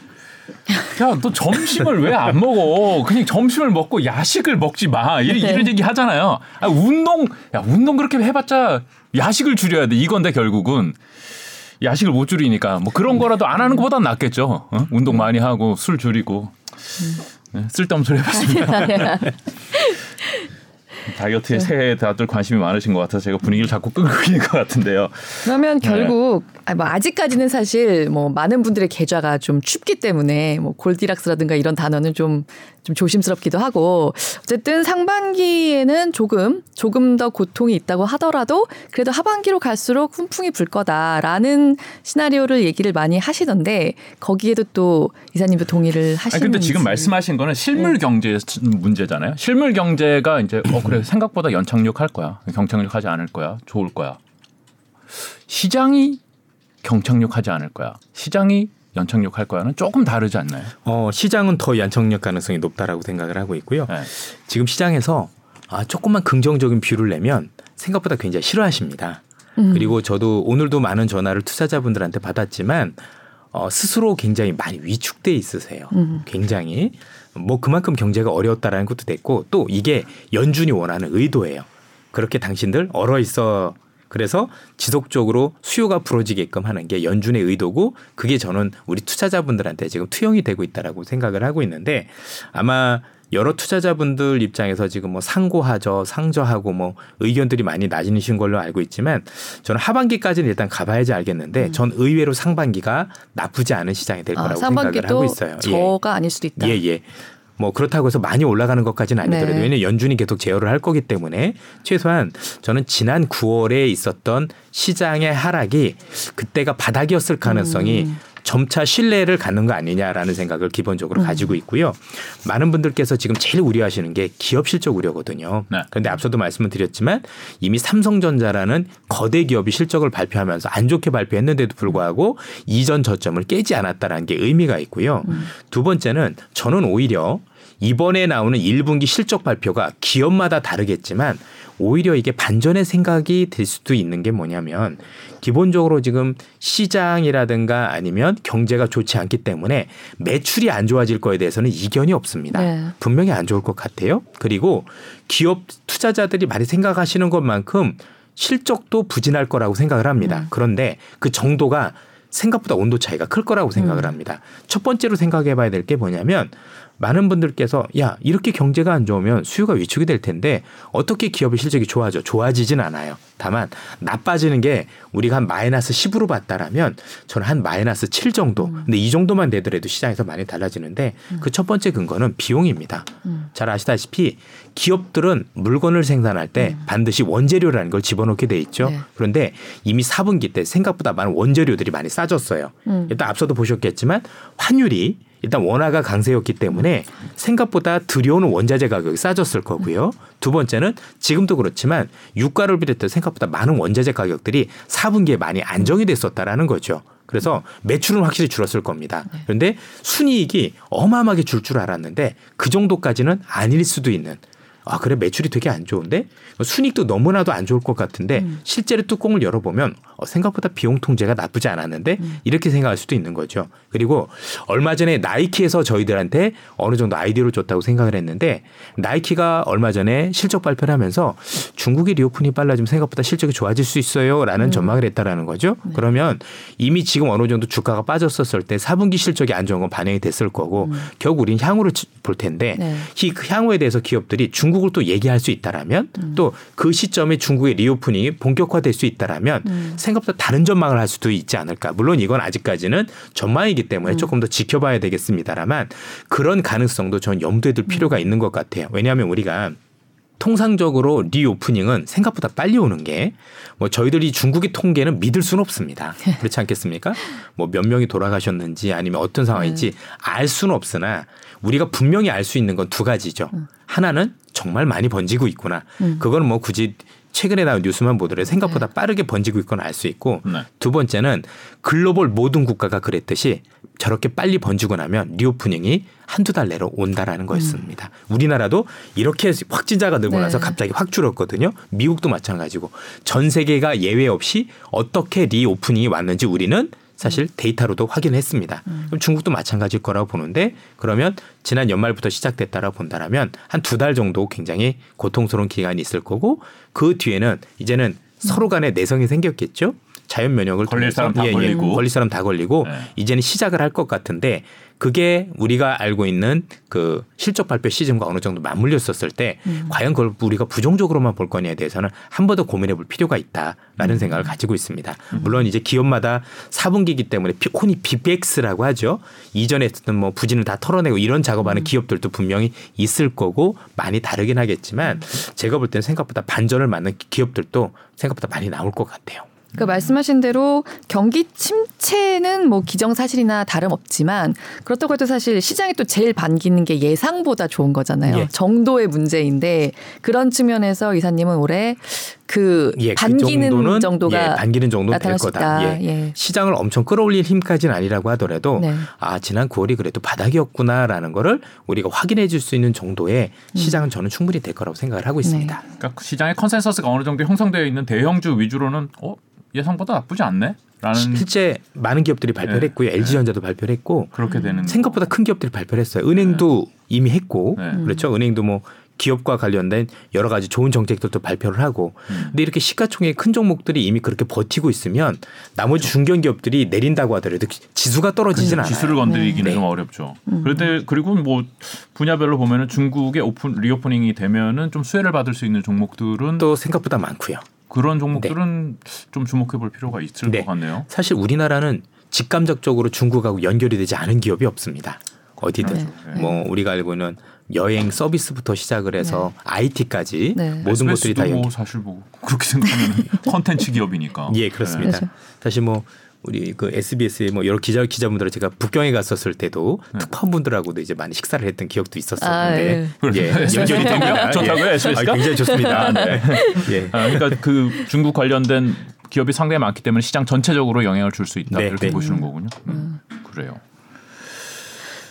야, 너 점심을 왜 안 먹어? 그냥 점심을 먹고 야식을 먹지 마. 이런, 네. 이런 얘기 하잖아요. 아, 운동, 야, 운동 그렇게 해봤자 야식을 줄여야 돼. 이건데 결국은. 야식을 못 줄이니까 뭐 그런 거라도 안 하는 것보단 낫겠죠. 어? 운동 많이 하고 술 줄이고. 네, 쓸데없는 소리 해봤습니다. [LAUGHS] 다이어트에 네. 새해 다들 관심이 많으신 것 같아서 제가 분위기를 자꾸 끌고 있는 것 같은데요. 그러면 네. 결국 네. 뭐 아직까지는 사실 뭐 많은 분들의 계좌가 좀 춥기 때문에 뭐 골디락스라든가 이런 단어는 좀좀 조심스럽기도 하고 어쨌든 상반기에는 조금 조금 더 고통이 있다고 하더라도 그래도 하반기로 갈수록 훈풍이 불 거다라는 시나리오를 얘기를 많이 하시던데 거기에도 또 이사님도 동의를 하시는지. 근데 지금 말씀하신 거는 실물 네. 경제 문제잖아요. 실물 경제가 이제 어 그래 생각보다 연착륙 할 거야. 경착륙 하지 않을 거야. 좋을 거야. 시장이 경착륙하지 않을 거야. 시장이 연착륙 할 거야는 조금 다르지 않나요? 어, 시장은 더 연착륙 가능성이 높다라고 생각을 하고 있고요. 네. 지금 시장에서 아, 조금만 긍정적인 view를 내면 생각보다 굉장히 싫어하십니다. 음. 그리고 저도 오늘도 많은 전화를 투자자분들한테 받았지만 어, 스스로 굉장히 많이 위축돼 있으세요. 음. 굉장히 뭐 그만큼 경제가 어려웠다라는 것도 됐고 또 이게 연준이 원하는 의도예요. 그렇게 당신들 얼어 있어 그래서 지속적으로 수요가 불어지게끔 하는 게 연준의 의도고 그게 저는 우리 투자자분들한테 지금 투영이 되고 있다라고 생각을 하고 있는데 아마 여러 투자자분들 입장에서 지금 뭐 상고하죠, 상저하고 뭐 의견들이 많이 나뉘신 걸로 알고 있지만 저는 하반기까지는 일단 가봐야지 알겠는데 음. 전 의외로 상반기가 나쁘지 않은 시장이 될 아, 거라고 아, 생각을 하고 있어요. 저가 예. 아닐 수도 있다. 예, 예. 뭐 그렇다고 해서 많이 올라가는 것까지는 아니더라도 네. 왜냐면 연준이 계속 제어를 할 거기 때문에 최소한 저는 지난 9월에 있었던 시장의 하락이 그때가 바닥이었을 가능성이 음. 점차 신뢰를 갖는 거 아니냐라는 생각을 기본적으로 음. 가지고 있고요. 많은 분들께서 지금 제일 우려하시는 게 기업 실적 우려거든요. 네. 그런데 앞서도 말씀을 드렸지만 이미 삼성전자라는 거대 기업이 실적을 발표하면서 안 좋게 발표했는데도 불구하고 이전 저점을 깨지 않았다라는 게 의미가 있고요. 음. 두 번째는 저는 오히려 이번에 나오는 1분기 실적 발표가 기업마다 다르겠지만 오히려 이게 반전의 생각이 될 수도 있는 게 뭐냐면 기본적으로 지금 시장이라든가 아니면 경제가 좋지 않기 때문에 매출이 안 좋아질 거에 대해서는 이견이 없습니다. 네. 분명히 안 좋을 것 같아요. 그리고 기업 투자자들이 많이 생각하시는 것만큼 실적도 부진할 거라고 생각을 합니다. 음. 그런데 그 정도가 생각보다 온도 차이가 클 거라고 생각을 음. 합니다. 첫 번째로 생각해 봐야 될 게 뭐냐면 많은 분들께서 야 이렇게 경제가 안 좋으면 수요가 위축이 될 텐데 어떻게 기업의 실적이 좋아져? 좋아지진 않아요. 다만 나빠지는 게 우리가 한 마이너스 10으로 봤다라면 저는 한 마이너스 7 정도. 음. 근데 이 정도만 되더라도 시장에서 많이 달라지는데 그첫 번째 근거는 비용입니다. 음. 잘 아시다시피 기업들은 물건을 생산할 때 반드시 원재료라는 걸 집어넣게 돼 있죠. 음. 네. 그런데 이미 4분기 때 생각보다 많은 원재료들이 많이 싸졌어요. 음. 일단 앞서도 보셨겠지만 환율이 일단 원화가 강세였기 때문에 생각보다 들여오는 원자재 가격이 싸졌을 거고요. 두 번째는 지금도 그렇지만 유가를 비롯해 생각보다 많은 원자재 가격들이 4분기에 많이 안정이 됐었다라는 거죠. 그래서 매출은 확실히 줄었을 겁니다. 그런데 순이익이 어마어마하게 줄 줄 알았는데 그 정도까지는 아닐 수도 있는 아 그래? 매출이 되게 안 좋은데? 순익도 너무나도 안 좋을 것 같은데 실제로 뚜껑을 열어보면 어, 생각보다 비용 통제가 나쁘지 않았는데 이렇게 생각할 수도 있는 거죠. 그리고 얼마 전에 나이키에서 저희들한테 어느 정도 아이디어를 줬다고 생각을 했는데 나이키가 얼마 전에 실적 발표를 하면서 중국의 리오픈이 빨라지면 생각보다 실적이 좋아질 수 있어요라는 전망을 했다라는 거죠. 그러면 이미 지금 어느 정도 주가가 빠졌었을 때 4분기 실적이 안 좋은 건 반영이 됐을 거고 결국 우리는 향후를 치- 볼 텐데 네. 이 향후에 대해서 기업들이 중국 을 또 얘기할 수 있다라면 또 그 시점에 중국의 reopening이 본격화될 수 있다라면 생각보다 다른 전망을 할 수도 있지 않을까. 물론 이건 아직까지는 전망이기 때문에 조금 더 지켜봐야 되겠습니다라만 그런 가능성도 전 염두에 둘 필요가 있는 것 같아요. 왜냐하면 우리가 통상적으로 reopening은 생각보다 빨리 오는 게 뭐 저희들이 중국의 통계는 믿을 수는 없습니다. [LAUGHS] 그렇지 않겠습니까? 뭐 몇 명이 돌아가셨는지 아니면 어떤 상황인지 알 수는 없으나 우리가 분명히 알 수 있는 건 두 가지죠. 하나는 정말 많이 번지고 있구나. 그거는 뭐 굳이 최근에 나온 뉴스만 보더라도 생각보다 빠르게 번지고 있건 알 수 있고 네. 두 번째는 글로벌 모든 국가가 그랬듯이 저렇게 빨리 번지고 나면 리오프닝이 한두 달 내로 온다라는 거였습니다. 우리나라도 이렇게 확진자가 늘고 네. 나서 갑자기 확 줄었거든요. 미국도 마찬가지고 전 세계가 예외 없이 어떻게 리오프닝이 왔는지 우리는 사실 데이터로도 확인했습니다. 그럼 중국도 마찬가지일 거라고 보는데 그러면 지난 연말부터 시작됐다라고 본다라면 한 두 달 정도 굉장히 고통스러운 기간이 있을 거고 그 뒤에는 이제는 서로 간에 내성이 생겼겠죠. 자연 면역을 걸릴 사람 다 예, 예. 걸리고. 걸릴 사람 다 걸리고 네. 이제는 시작을 할 것 같은데 그게 우리가 알고 있는 그 실적 발표 시즌과 어느 정도 맞물렸었을 때 과연 그걸 우리가 부정적으로만 볼 거냐에 대해서는 한 번 더 고민해 볼 필요가 있다라는 생각을 가지고 있습니다. 물론 이제 기업마다 4분기이기 때문에 피- 혼이 BBX라고 하죠. 이전에 했던 뭐 부진을 다 털어내고 이런 작업하는 기업들도 분명히 있을 거고 많이 다르긴 하겠지만 제가 볼 때는 생각보다 반전을 맞는 기업들도 생각보다 많이 나올 것 같아요. 그 말씀하신 대로 경기 침체는 뭐 기정사실이나 다름없지만 그렇다고 해도 사실 시장이 또 제일 반기는 게 예상보다 좋은 거잖아요. 예. 정도의 문제인데 그런 측면에서 이사님은 올해 그 예, 반기는 그 정도는 정도가 예, 반기는 정도 될 거다. 예. 예. 시장을 엄청 끌어올릴 힘까지는 아니라고 하더라도 네. 아 지난 9월이 그래도 바닥이었구나라는 거를 우리가 확인해 줄 수 있는 정도의 시장은 저는 충분히 될 거라고 생각을 하고 있습니다. 그러니까 그 시장의 컨센서스가 어느 정도 형성되어 있는 대형주 위주로는 어 예상보다 나쁘지 않네. 라는 실제 많은 기업들이 발표를 네. 했고요. LG전자도 발표를 했고 그렇게 되는 생각보다 큰 기업들이 발표를 했어요. 은행도 이미 했고 네. 그렇죠. 은행도 뭐 기업과 관련된 여러 가지 좋은 정책들도 발표를 하고 음. 근데 이렇게 시가총액 큰 종목들이 이미 그렇게 버티고 있으면 나머지 중견 기업들이 내린다고 하더라도 지수가 떨어지진 않아요. 지수를 건드리기는 네. 좀 어렵죠. 그런데 그리고 뭐 분야별로 보면은 중국의 open reopening이 되면은 좀 수혜를 받을 수 있는 종목들은 또 생각보다 많고요. 그런 종목들은 좀 주목해 볼 필요가 있을 네. 것 같네요. 사실 우리나라는 직감적적으로 중국하고 연결이 되지 않은 기업이 없습니다. 어디든 네. 뭐 우리가 알고 있는 여행 서비스부터 시작을 해서 IT까지 네. 모든 것들이 다 SBS도 연결. 뭐 사실 뭐 그렇게 생각하면 [LAUGHS] 컨텐츠 기업이니까. 예, 그렇습니다. 그렇죠. 사실 뭐 우리 그 SBS의 뭐 여러 기자 기자분들 제가 북경에 갔었을 때도 네. 특파원분들하고도 이제 많이 식사를 했던 기억도 아, 있었었는데 예. 예, 연결이 됩니다. [LAUGHS] 좋다고요, 예. SBS가? 아, 굉장히 좋습니다. 네. 예. 아, 그러니까 그 중국 관련된 기업이 상당히 많기 때문에 시장 전체적으로 영향을 줄 수 있다 네, 이렇게 네. 보시는 거군요. 음, 그래요.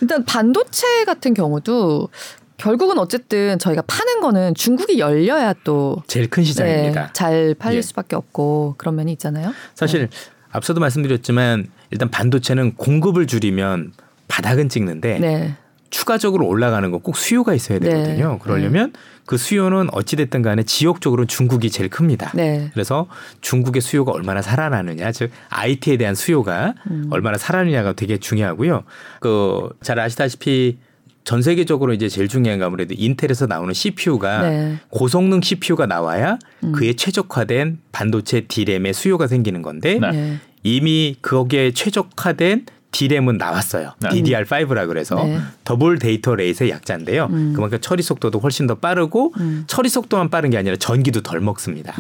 일단 반도체 같은 경우도 결국은 어쨌든 저희가 파는 거는 중국이 열려야 또 제일 큰 시장입니다. 네, 잘 팔릴 예. 수밖에 없고 그런 면이 있잖아요. 사실 앞서도 말씀드렸지만 일단 반도체는 공급을 줄이면 바닥은 찍는데 네. 추가적으로 올라가는 건꼭 수요가 있어야 네. 되거든요. 그러려면 그 수요는 어찌됐든 간에 지역적으로 중국이 제일 큽니다. 네. 그래서 중국의 수요가 얼마나 살아나느냐, 즉 IT에 대한 수요가 음. 얼마나 살아나느냐가 되게 중요하고요. 그 잘 아시다시피 전 세계적으로 이제 제일 중요한 건 아무래도 인텔에서 나오는 CPU가 네. 고성능 CPU가 나와야 음. 그에 최적화된 반도체 D램의 수요가 생기는 건데 네. 네. 이미 거기에 최적화된 D램은 나왔어요. 네. DDR5라 그래서 네. double data rate의 약자인데요. 음. 그만큼 처리 속도도 훨씬 더 빠르고 음. 처리 속도만 빠른 게 아니라 전기도 덜 먹습니다.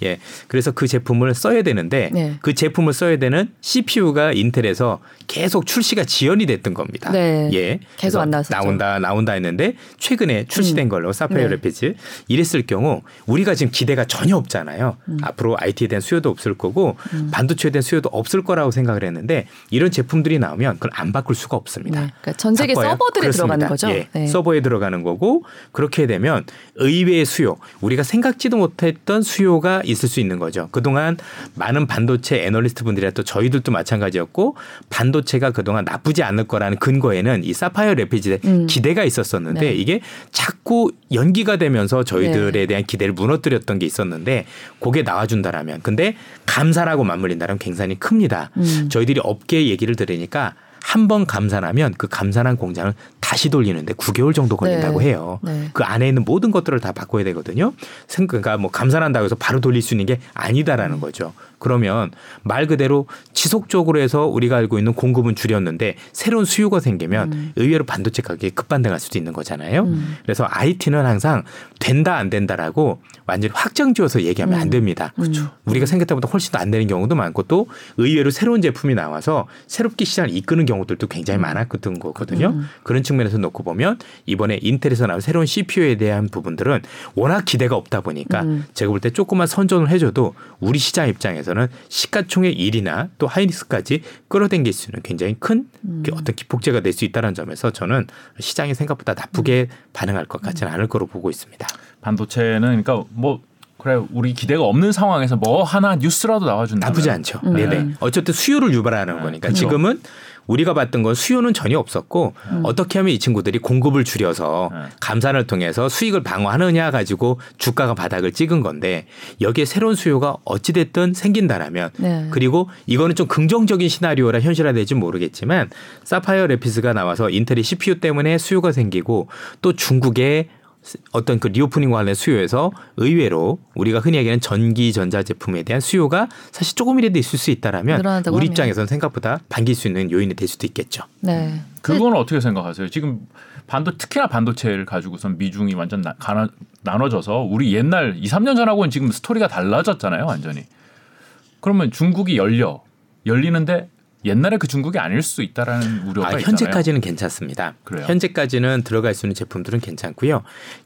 네. 예. 그래서 그 제품을 써야 되는데 네. 그 제품을 써야 되는 CPU가 인텔에서 계속 출시가 지연이 됐던 겁니다. 네. 예. 계속 안 나왔었죠. 나온다 나온다 했는데 최근에 출시된 음. 걸로 Sapphire 네. Rapids 이랬을 경우 우리가 지금 기대가 전혀 없잖아요. 음. 앞으로 IT에 대한 수요도 없을 거고 반도체에 대한 수요도 없을 거라고 생각을 했는데 이런 제품들 이 나오면 그걸 안 바꿀 수가 없습니다. 네. 그러니까 전 세계? 서버들에 그렇습니다. 들어가는 거죠. 예, 네. 서버에 들어가는 거고 그렇게 되면 의외의 수요, 우리가 생각지도 못했던 수요가 있을 수 있는 거죠. 그동안 많은 반도체 애널리스트 분들이나 또 저희들도 마찬가지였고 반도체가 그동안 나쁘지 않을 거라는 근거에는 이 사파이어 레피지에 음. 기대가 있었었는데 네. 이게 자꾸 연기가 되면서 저희들에 대한 기대를 무너뜨렸던 게 있었는데 그게 나와준다라면 근데 감사라고 맞물린다면 굉장히 큽니다. 음. 저희들이 업계 얘기를 들으니 까 한 번 감산하면 그 감산한 공장을 다시 돌리는데 9개월 정도 걸린다고 네. 해요. 네. 그 안에 있는 모든 것들을 다 바꿔야 되거든요. 생- 그러니까 뭐 감산한다고 해서 바로 돌릴 수 있는 게 아니다라는 거죠. 그러면 말 그대로 지속적으로 해서 우리가 알고 있는 공급은 줄였는데 새로운 수요가 생기면 음. 의외로 반도체 가격이 급반등할 수도 있는 거잖아요. 음. 그래서 IT는 항상 된다 안 된다라고 완전히 확정 지어서 얘기하면 음. 안 됩니다. 그렇죠. 우리가 생각했던 것보다 훨씬 더 안 되는 경우도 많고 또 의외로 새로운 제품이 나와서 새롭게 시장을 이끄는 경우들도 굉장히 많았던 거거든요. 음. 그런 측면에서 놓고 보면 이번에 인텔에서 나온 새로운 CPU에 대한 부분들은 워낙 기대가 없다 보니까 음. 제가 볼 때 조금만 선전을 해줘도 우리 시장 입장에서 는 시가총액 1위나 또 하이닉스까지 끌어당길 수 있는 굉장히 큰 음. 그 어떤 기폭제가 될 수 있다는 점에서 저는 시장이 생각보다 나쁘게 반응할 것 같지는 않을 거로 보고 있습니다. 반도체는 그러니까 뭐 그래 우리 기대가 없는 상황에서 뭐 하나 뉴스라도 나와준다. 나쁘지 않죠. 음. 네네. 어쨌든 수요를 유발하는 네, 거니까 그렇죠. 지금은 우리가 봤던 건 수요는 전혀 없었고 음. 어떻게 하면 이 친구들이 공급을 줄여서 네. 감산을 통해서 수익을 방어하느냐 가지고 주가가 바닥을 찍은 건데 여기에 새로운 수요가 어찌 됐든 생긴다라면 네. 그리고 이거는 좀 긍정적인 시나리오라 현실화될지 모르겠지만 Sapphire Rapids가 나와서 인텔이 CPU 때문에 수요가 생기고 또 중국의 어떤 그 reopening 관련 수요에서 의외로 우리가 흔히 얘기하는 전기 전자 제품에 대한 수요가 사실 조금이라도 있을 수 있다라면 우리 하면. 입장에서는 생각보다 반길 수 있는 요인이 될 수도 있겠죠. 네. 그거는 어떻게 생각하세요? 지금 반도 특히나 반도체를 가지고선 미중이 완전 나, 가나, 나눠져서 우리 옛날 2, 3년 전하고는 지금 스토리가 달라졌잖아요, 완전히. 그러면 중국이 열려 열리는데 옛날에 그 중국이 아닐 수 있다라는 우려가 아, 있잖아요. 현재까지는 괜찮습니다. 그래요? 현재까지는 들어갈 수 있는 제품들은 괜찮고요.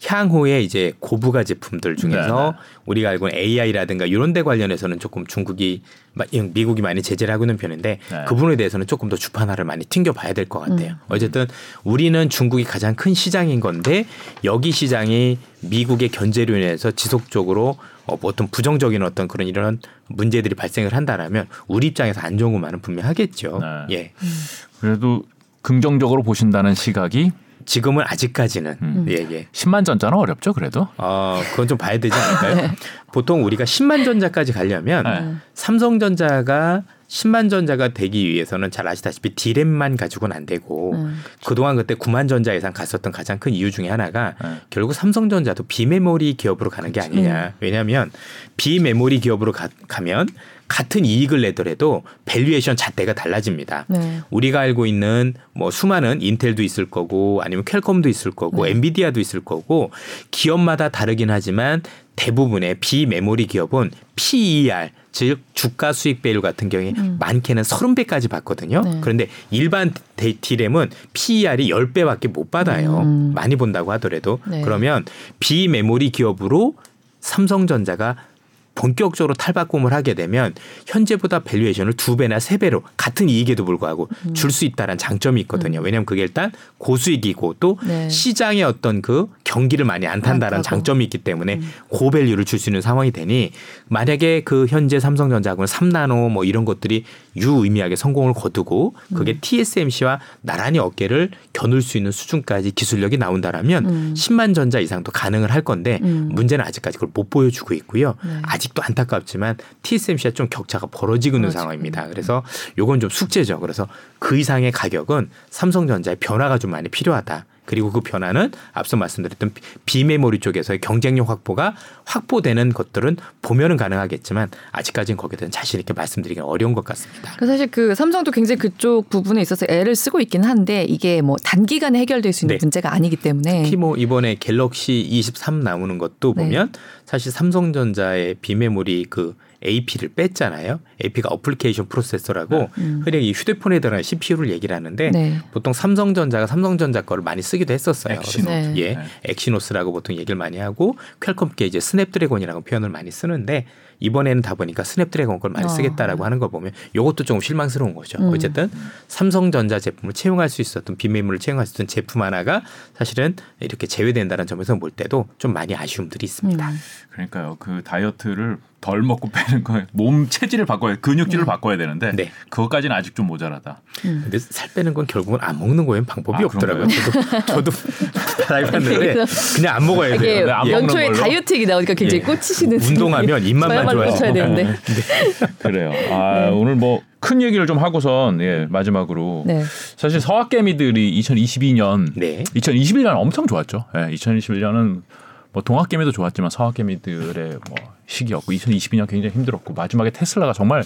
향후에 이제 고부가 제품들 중에서 네네. 우리가 알고 있는 AI라든가 이런 데 관련해서는 조금 중국이 마- 미국이 많이 제재를 하고 있는 편인데 네. 그 부분에 대해서는 조금 더 주판화를 많이 튕겨봐야 될 것 같아요. 음. 어쨌든 우리는 중국이 가장 큰 시장인 건데 여기 시장이 미국의 견제로 인해서 지속적으로 어, 뭐 어떤 부정적인 어떤 그런 이런 문제들이 발생을 한다라면 우리 입장에서 안 좋은 것만은 분명하겠죠. 네. 예. 그래도 긍정적으로 보신다는 시각이 지금은 아직까지는 음. 예, 예. 10만 전자는 어렵죠, 그래도. 어, 그건 좀 봐야 되지 않을까요? 보통 우리가 10만 전자까지 가려면 네. 삼성전자가 10만 전자가 되기 위해서는 잘 아시다시피 디램만 가지고는 안 되고 음. 그동안 그때 9만 전자 이상 갔었던 가장 큰 이유 중에 하나가 네. 결국 삼성전자도 비메모리 기업으로 가는 게 아니냐. 왜냐하면 비메모리 기업으로 가, 가면 같은 이익을 내더라도 valuation 잣대가 달라집니다. 네. 우리가 알고 있는 뭐 수많은 인텔도 있을 거고 아니면 퀄컴도 있을 거고 네. 엔비디아도 있을 거고 기업마다 다르긴 하지만 대부분의 비메모리 기업은 PER 즉 주가 수익 배율 같은 경우에 음. 많게는 30배까지 받거든요. 네. 그런데 일반 데- D램은 PER이 10배밖에 못 받아요. 음. 많이 본다고 하더라도 네. 그러면 비메모리 기업으로 삼성전자가 본격적으로 탈바꿈을 하게 되면 현재보다 valuation을 두 배나 세 배로 같은 이익에도 불구하고 음. 줄 수 있다는 장점이 있거든요. 왜냐하면 그게 일단 고수익이고 또 네. 시장의 어떤 그 경기를 많이 안 탄다는 타고. 장점이 있기 때문에 음. 고value를 줄 수 있는 상황이 되니 만약에 그 현재 삼성전자하고는 3나노 뭐 이런 것들이 유의미하게 성공을 거두고 그게 음. TSMC와 나란히 어깨를 겨눌 수 있는 수준까지 기술력이 나온다라면 음. 10만 전자 이상도 가능을 할 건데 음. 문제는 아직까지 그걸 못 보여주고 있고요. 네. 아직도 안타깝지만 TSMC와 좀 격차가 벌어지고 있는 벌어지고 상황입니다. 그래서 요건 좀 숙제죠. 그래서 그 이상의 가격은 삼성전자의 변화가 좀 많이 필요하다. 그리고 그 변화는 앞서 말씀드렸던 비- 비메모리 쪽에서의 경쟁력 확보가 확보되는 것들은 보면은 가능하겠지만 아직까지는 거기에 대한 자신 있게 말씀드리기는 어려운 것 같습니다. 그 사실 그 삼성도 굉장히 그쪽 부분에 있어서 애를 쓰고 있긴 한데 이게 뭐 단기간에 해결될 수 있는 네. 문제가 아니기 때문에 특히 뭐 이번에 갤럭시 23 나오는 것도 네. 보면 사실 삼성전자의 비메모리 그 AP를 뺐잖아요. AP가 application processor라고 흔히 이 휴대폰에 들어가는 CPU를 얘기를 하는데 음. 네. 보통 삼성전자가 삼성전자 거를 많이 쓰기도 했었어요. 엑시노스. 그래서 네. 예, 엑시노스라고 보통 얘기를 많이 하고 퀄컴 게 이제 스냅드래곤이라고 표현을 많이 쓰는데 이번에는 다 보니까 스냅드래곤 걸 많이 어. 쓰겠다라고 하는 걸 보면 이것도 조금 실망스러운 거죠. 음. 어쨌든 삼성전자 제품을 채용할 수 있었던 비메모리를 채용할 수 있었던 제품 하나가 사실은 이렇게 제외된다는 점에서 볼 때도 좀 많이 아쉬움들이 있습니다. 음. 그러니까요. 그 다이어트를 덜 먹고 빼는 거에 몸 체질을 바꿔야 근육질을 바꿔야 되는데 네. 그것까지는 아직 좀 모자라다. 근데 살 빼는 건 결국은 안 먹는 거에는 방법이 아, 없더라고요. 저도 저도 [LAUGHS] 다 해봤는데 그냥 안 먹어야 돼요. 네, 안 예. 먹는 연초에 걸로? 다이어트 얘기 나오니까 굉장히 예. 꽂히시는 운동하면 입맛만 좋아요. 꽂혀야 되는데 [LAUGHS] 그래요. 아, 오늘 뭐 큰 얘기를 좀 하고선 예, 마지막으로 네. 사실 서학개미들이 2022년, 네. 2021년 엄청 좋았죠. 예, 2021년은 뭐 동학개미도 좋았지만 서학개미들의 뭐 시기였고 2022년 굉장히 힘들었고 마지막에 테슬라가 정말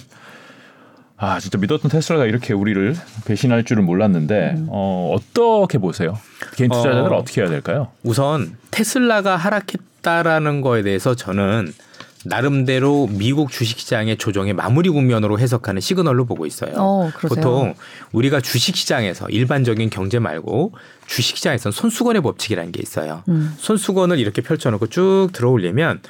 아 진짜 믿었던 테슬라가 이렇게 우리를 배신할 줄은 몰랐는데 어, 어떻게 보세요? 개인 투자자들 어. 은 어 떻게 해야 될까요? 우선 테슬라가 하락했다라는 거에 대해서 저는 나름대로 미국 주식시장의 조정의 마무리 국면으로 해석하는 시그널로 보고 있어요. 어? 보통 우리가 주식시장에서 일반적인 경제 말고 주식시장에서는 손수건의 법칙이라는 게 있어요. 음. 손수건을 이렇게 펼쳐놓고 쭉 들어올리면 이-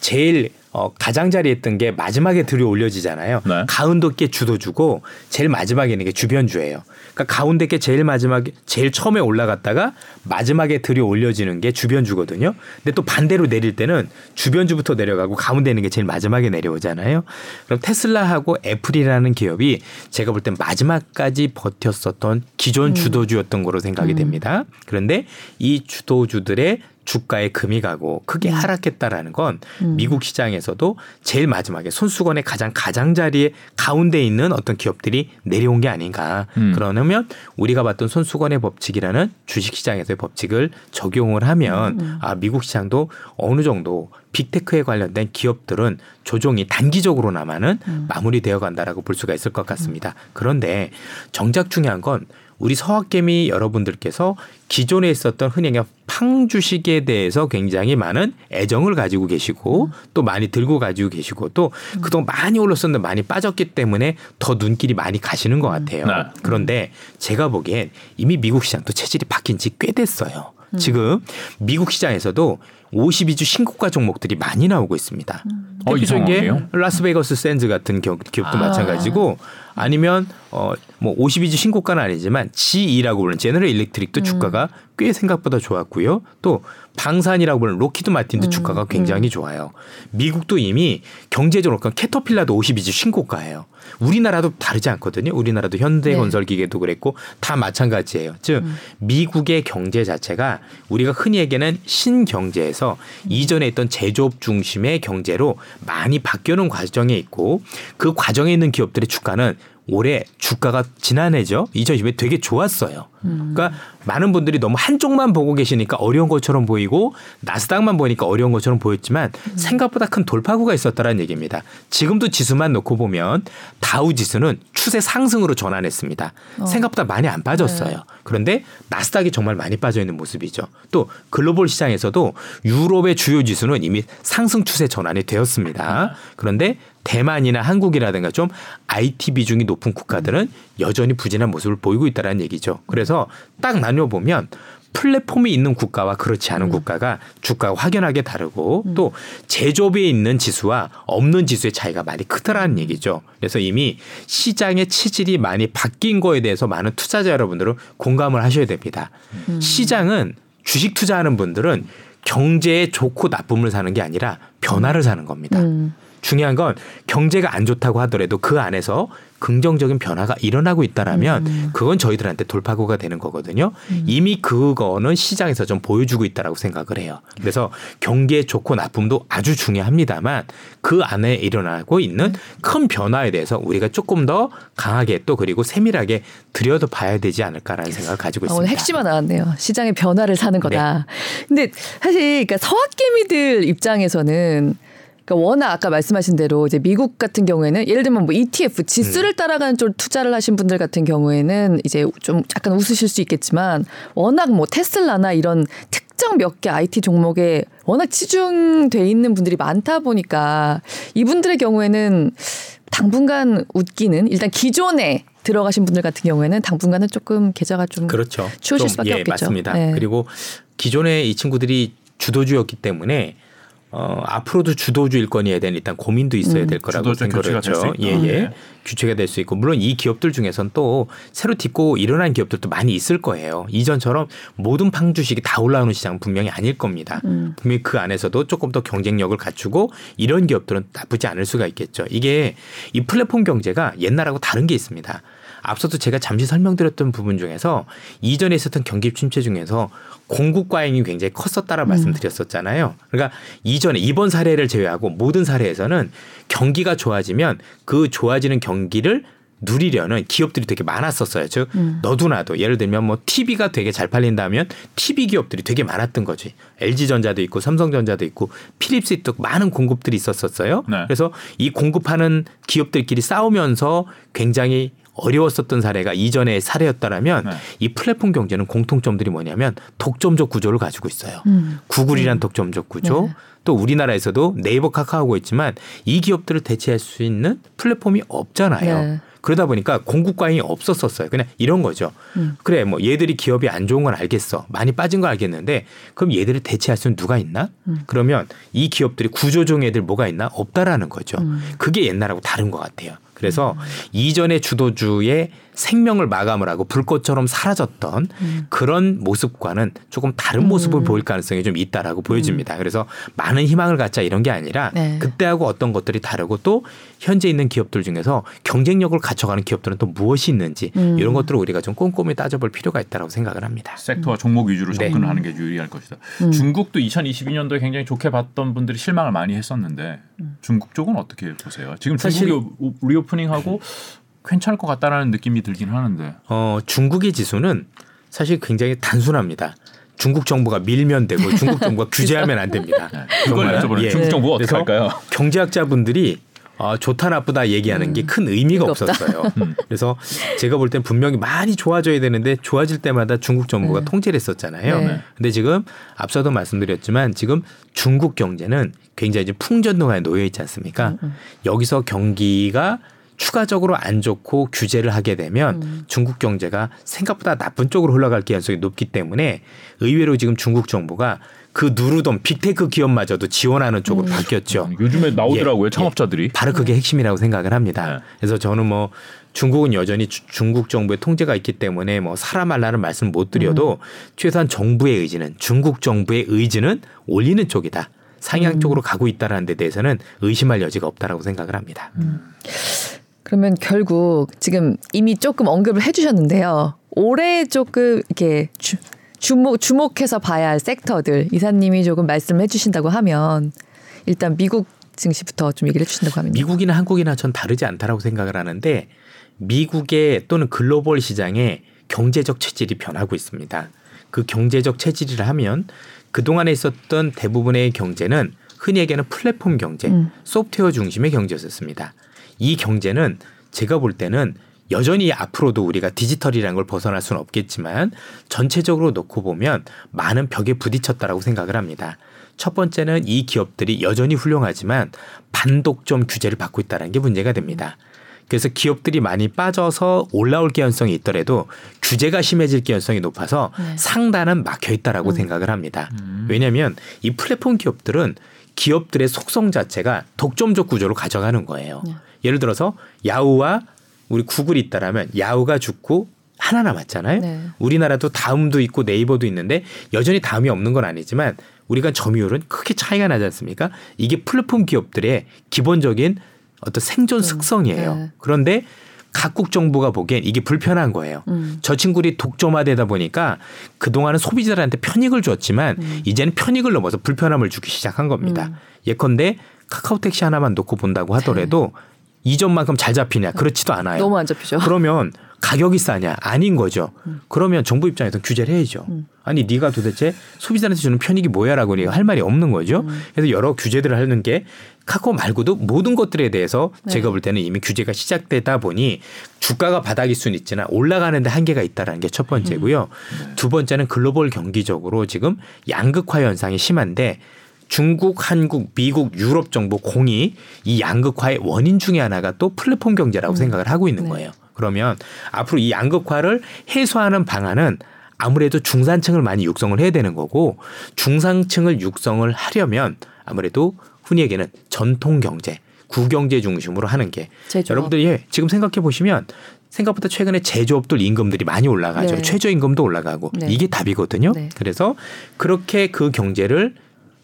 제일 어, 가장자리에 있던 게 마지막에 들어 올려지잖아요. 네. 가운데 게 주도 주고 제일 마지막에 있는 게 주변주예요. 그러니까 가운데 게 제일 마지막에 제일 처음에 올라갔다가 마지막에 들어 올려지는 게 주변주거든요. 근데 또 반대로 내릴 때는 주변주부터 내려가고 가운데 있는 게 제일 마지막에 내려오잖아요. 그럼 테슬라하고 애플이라는 기업이 제가 볼 땐 마지막까지 버텼었던 기존 주도주였던 거로 생각이 됩니다. 그런데 이 주도주들의 주가에 금이 가고 크게 하락했다라는 건 미국 시장에서도 제일 마지막에 손수건의 가장 가장자리에 가운데 있는 어떤 기업들이 내려온 게 아닌가. 음. 그러면 우리가 봤던 손수건의 법칙이라는 주식 시장에서의 법칙을 적용을 하면 아 미국 시장도 어느 정도 빅테크에 관련된 기업들은 조정이 단기적으로나마는 마무리되어 간다라고 볼 수가 있을 것 같습니다. 그런데 정작 중요한 건 우리 서학개미 여러분들께서 기존에 있었던 흔히의 팡 주식에 대해서 굉장히 많은 애정을 가지고 계시고 또 많이 들고 가지고 계시고 또 그동안 많이 올랐었는데 많이 빠졌기 때문에 더 눈길이 많이 가시는 것 같아요. 네. 그런데 제가 보기엔 이미 미국 시장도 체질이 바뀐 지 꽤 됐어요. 지금 미국 시장에서도 52주 신고가 종목들이 많이 나오고 있습니다. 어, 대표적인 게 이상하게요? 라스베이거스 샌즈 같은 기업, 기업도 아. 마찬가지고 아니면 어 뭐 52주 신고가는 아니지만 GE라고 부르는 제너럴 일렉트릭도 주가가 꽤 생각보다 좋았고요. 또 방산이라고 부르는 록히드 마틴도 주가가 굉장히 좋아요. 미국도 이미 경제적으로 그러니까 캐터필라도 52주 신고가예요. 우리나라도 다르지 않거든요. 우리나라도 현대건설기계도 그랬고 다 마찬가지예요. 즉 미국의 경제 자체가 우리가 흔히 얘기하는 신경제에서 이전에 있던 제조업 중심의 경제로 많이 바뀌는 과정에 있고 그 과정에 있는 기업들의 주가는 올해 주가가 지난해죠. 2020에 되게 좋았어요. 그러니까 많은 분들이 너무 한쪽만 보고 계시니까 어려운 것처럼 보이고 나스닥만 보니까 어려운 것처럼 보였지만 생각보다 큰 돌파구가 있었다라는 얘기입니다. 지금도 지수만 놓고 보면 다우 지수는 추세 상승으로 전환했습니다. 생각보다 많이 안 빠졌어요. 그런데 나스닥이 정말 많이 빠져 있는 모습이죠. 또 글로벌 시장에서도 유럽의 주요 지수는 이미 상승 추세 전환이 되었습니다. 그런데 대만이나 한국이라든가 좀 IT 비중이 높은 국가들은 여전히 부진한 모습을 보이고 있다는 얘기죠. 그래서 딱 나뉘어 보면 플랫폼이 있는 국가와 그렇지 않은 국가가 주가가 확연하게 다르고 또 제조업에 있는 지수와 없는 지수의 차이가 많이 크더라는 얘기죠. 그래서 이미 시장의 체질이 많이 바뀐 거에 대해서 많은 투자자 여러분들은 공감을 하셔야 됩니다. 시장은 주식 투자하는 분들은 경제에 좋고 나쁨을 사는 게 아니라 변화를 사는 겁니다. 음. 중요한 건 경제가 안 좋다고 하더라도 그 안에서 긍정적인 변화가 일어나고 있다라면 음. 그건 저희들한테 돌파구가 되는 거거든요. 이미 그거는 시장에서 좀 보여주고 있다라고 생각을 해요. 그래서 경기의 좋고 나쁨도 아주 중요합니다만 그 안에 일어나고 있는 큰 변화에 대해서 우리가 조금 더 강하게 또 그리고 세밀하게 들여다 봐야 되지 않을까라는 생각을 가지고 아, 있습니다. 오늘 핵심이 나왔네요. 시장의 변화를 사는 거다. 근데 사실 그러니까 서학개미들 입장에서는 그러니까 워낙 아까 말씀하신 대로 이제 미국 같은 경우에는 예를 들면 뭐 ETF 지수를 따라가는 쪽 투자를 하신 분들 같은 경우에는 이제 좀 약간 웃으실 수 있겠지만 워낙 뭐 테슬라나 이런 특정 몇 개 IT 종목에 워낙 치중돼 있는 분들이 많다 보니까 이분들의 경우에는 당분간 웃기는 일단 기존에 들어가신 분들 같은 경우에는 당분간은 조금 계좌가 좀 그렇죠. 추우실 좀, 수밖에 예, 없겠죠. 맞습니다. 네. 그리고 기존에 이 친구들이 주도주였기 때문에 어, 앞으로도 주도주일 거니에 대한 일단 고민도 있어야 음. 될 거라고 생각을 했죠. 예, 예. 네. 규체가 될 수 있고 물론 이 기업들 중에선 또 새로 딛고 일어난 기업들도 많이 있을 거예요. 이전처럼 모든 팡 주식이 다 올라오는 시장은 분명히 아닐 겁니다. 음. 분명히 그 안에서도 조금 더 경쟁력을 갖추고 이런 기업들은 나쁘지 않을 수가 있겠죠. 이게 이 플랫폼 경제가 옛날하고 다른 게 있습니다. 앞서도 제가 잠시 설명드렸던 부분 중에서 이전에 있었던 경기 침체 중에서 공급 과잉이 굉장히 컸었다라 음. 말씀드렸었잖아요. 그러니까 이전에 이번 사례를 제외하고 모든 사례에서는 경기가 좋아지면 그 좋아지는 경기를 누리려는 기업들이 되게 많았었어요. 즉 음. 너도 나도 예를 들면 뭐 TV가 되게 잘 팔린다면 TV 기업들이 되게 많았던 거지. LG전자도 있고 삼성전자도 있고 필립스 있고 많은 공급들이 있었었어요. 네. 그래서 이 공급하는 기업들끼리 싸우면서 굉장히 어려웠었던 사례가 이전의 사례였다라면 네. 이 플랫폼 경제는 공통점들이 뭐냐면 독점적 구조를 가지고 있어요. 음. 구글이란 독점적 구조, 네. 또 우리나라에서도 네이버 카카오가 있지만 이 기업들을 대체할 수 있는 플랫폼이 없잖아요. 네. 그러다 보니까 공급 과잉이 없었었어요. 그냥 이런 거죠. 음. 그래, 뭐 얘들이 기업이 안 좋은 건 알겠어. 많이 빠진 거 알겠는데 그럼 얘들을 대체할 수는 누가 있나? 음. 그러면 이 기업들이 구조종 애들 뭐가 있나? 없다라는 거죠. 음. 그게 옛날하고 다른 것 같아요. 그래서 이전의 주도주의 생명을 마감을 하고 불꽃처럼 사라졌던 음. 그런 모습과는 조금 다른 모습을 보일 가능성이 좀 있다라고 보여집니다. 그래서 많은 희망을 갖자 이런 게 아니라 음. 네. 그때하고 어떤 것들이 다르고 또 현재 있는 기업들 중에서 경쟁력을 갖춰가는 기업들은 또 무엇이 있는지 음. 이런 것들을 우리가 좀 꼼꼼히 따져볼 필요가 있다고 생각을 합니다. 섹터와 종목 위주로 네. 접근하는 게 유리할 것이다. 음. 중국도 2022년도에 굉장히 좋게 봤던 분들이 실망을 많이 했었는데 음. 중국 쪽은 어떻게 보세요? 지금 사실- 중국이 오- 리오프닝하고 괜찮을 것 같다라는 느낌이 들긴 하는데 어, 중국의 지수는 사실 굉장히 단순합니다. 중국 정부가 밀면 되고 중국 정부가 [LAUGHS] 규제하면 안 됩니다. 네. 그걸. 여쭤보는 예. 중국 정부가 어떻게 할까요? 경제학자분들이 어, 좋다 나쁘다 얘기하는 게큰 의미가. 없었어요. [LAUGHS] 음. 그래서 제가 볼 땐 분명히 많이 좋아져야 되는데 좋아질 때마다 중국 정부가 네. 통제를 했었잖아요. 네. 근데 지금 앞서도 말씀드렸지만 지금 중국 경제는 굉장히 이제 풍전등화에 놓여 있지 않습니까? 음, 여기서 경기가 추가적으로 안 좋고 규제를 하게 되면 음. 중국 경제가 생각보다 나쁜 쪽으로 흘러갈 가능성이 높기 때문에 의외로 지금 중국 정부가 그 누르던 빅테크 기업마저도 지원하는 쪽으로 음. 바뀌었죠. 요즘에 나오더라고요 예, 창업자들이. 바로 그게 핵심이라고 생각을 합니다. 네. 그래서 저는 뭐 중국은 여전히 주- 중국 정부의 통제가 있기 때문에 뭐 사람말라는 말씀 못 드려도 최소한 정부의 의지는 중국 정부의 의지는 올리는 쪽이다. 상향 쪽으로 가고 있다라는 데 대해서는 의심할 여지가 없다라고 생각을 합니다. 그러면 결국 지금 이미 조금 언급을 해주셨는데요. 올해 조금 이렇게 주, 주목 주목해서 봐야 할 섹터들 이사님이 조금 말씀을 해주신다고 하면 일단 미국 증시부터 좀 얘기를 해주신다고 하면요. 미국이나 한국이나 전 다르지 않다라고 생각을 하는데 미국의 또는 글로벌 시장의 경제적 체질이 변하고 있습니다. 그 경제적 체질이라 하면 그동안에 있었던 대부분의 경제는 흔히 얘기하는 플랫폼 경제, 음. 소프트웨어 중심의 경제였습니다. 이 경제는 제가 볼 때는 여전히 앞으로도 우리가 디지털이라는 걸 벗어날 수는 없겠지만 전체적으로 놓고 보면 많은 벽에 부딪혔다라고 생각을 합니다. 첫 번째는 이 기업들이 여전히 훌륭하지만 반독점 규제를 받고 있다는 게 문제가 됩니다. 그래서 기업들이 많이 빠져서 올라올 개연성이 있더라도 규제가 심해질 개연성이 높아서 네. 상단은 막혀 있다라고 음. 생각을 합니다. 왜냐하면 이 플랫폼 기업들은 기업들의 속성 자체가 독점적 구조로 가져가는 거예요. 네. 예를 들어서 야후와 우리 구글이 있다라면 야후가 죽고 하나 남았잖아요. 네. 우리나라도 다음도 있고 네이버도 있는데 여전히 다음이 없는 건 아니지만 우리가 점유율은 크게 차이가 나지 않습니까? 이게 플랫폼 기업들의 기본적인 어떤 생존 특성이에요. 네. 그런데 각국 정부가 보기엔 이게 불편한 거예요. 음. 저 친구들이 독점화되다 보니까 그동안은 소비자들한테 편익을 줬지만 음. 이제는 편익을 넘어서 불편함을 주기 시작한 겁니다. 예컨대 카카오 택시 하나만 놓고 본다고 하더라도 이전만큼 잘 잡히냐? 그렇지도 않아요. 네. 너무 안 잡히죠. 그러면 가격이 싸냐? 아닌 거죠. 그러면 정부 입장에서 규제를 해야죠. 음. 아니 네가 도대체 소비자한테 주는 편익이 뭐야라고 네가 할 말이 없는 거죠. 음. 그래서 여러 규제들을 하는 게 카카오 말고도 모든 것들에 대해서 네. 제가 볼 때는 이미 규제가 시작되다 보니 주가가 바닥일 수는 있지만 올라가는데 한계가 있다라는 게 첫 번째고요. 음. 두 번째는 글로벌 경기적으로 지금 양극화 현상이 심한데 중국, 한국, 미국, 유럽 정부 공이 이 양극화의 원인 중에 하나가 또 플랫폼 경제라고 생각을 하고 있는 네. 거예요. 그러면 앞으로 이 양극화를 해소하는 방안은 아무래도 중산층을 많이 육성을 해야 되는 거고 중산층을 육성을 하려면 아무래도 흔히 얘기하는 전통 경제, 구경제 중심으로 하는 게 제조업. 여러분들이 예, 지금 생각해 보시면 생각보다 최근에 제조업들 임금들이 많이 올라가죠. 네. 최저임금도 올라가고 네. 이게 답이거든요. 네. 그래서 그렇게 그 경제를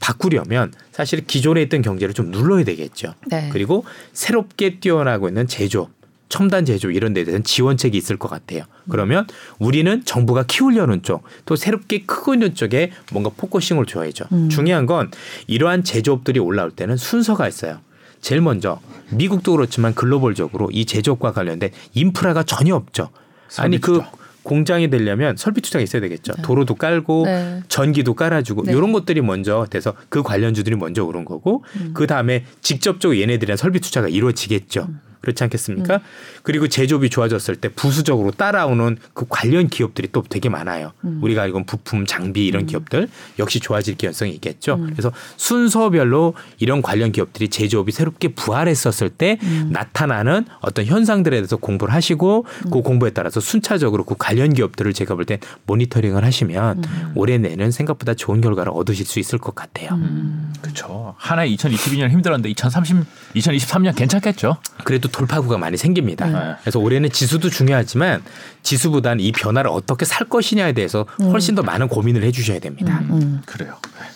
바꾸려면 사실 기존에 있던 경제를 좀 눌러야 되겠죠. 네. 그리고 새롭게 뛰어나고 있는 제조업, 첨단 제조업 이런 데 대한 지원책이 있을 것 같아요. 그러면 우리는 정부가 키우려는 쪽, 또 새롭게 크고 있는 쪽에 뭔가 focusing을 줘야죠. 음. 중요한 건 이러한 제조업들이 올라올 때는 순서가 있어요. 제일 먼저 미국도 그렇지만 글로벌적으로 이 제조업과 관련된 인프라가 전혀 없죠. 아니 그. 공장이 되려면 설비 투자가 있어야 되겠죠. 도로도 깔고 네. 전기도 깔아주고 네. 이런 것들이 먼저 돼서 그 관련주들이 먼저 오른 거고 그 다음에 직접적으로 얘네들이랑 설비 투자가 이루어지겠죠. 그렇지 않겠습니까? 그리고 제조업이 좋아졌을 때 부수적으로 따라오는 그 관련 기업들이 또 되게 많아요. 우리가 알고 있는 부품, 장비 이런 기업들 역시 좋아질 가능성이 있겠죠. 그래서 순서별로 이런 관련 기업들이 제조업이 새롭게 부활했었을 때 나타나는 어떤 현상들에 대해서 공부를 하시고 그 공부에 따라서 순차적으로 그 관련 기업들을 제가 볼때 모니터링을 하시면 올해 내는 생각보다 좋은 결과를 얻으실 수 있을 것 같아요. 그렇죠. 한해 2022년 힘들었는데 2030, 2023년 괜찮겠죠. 그래도 돌파구가 많이 생깁니다. 네. 그래서 올해는 지수도 중요하지만 지수보다는 이 변화를 어떻게 살 것이냐에 대해서 훨씬 더 많은 고민을 해주셔야 됩니다. 음. 그래요. 네.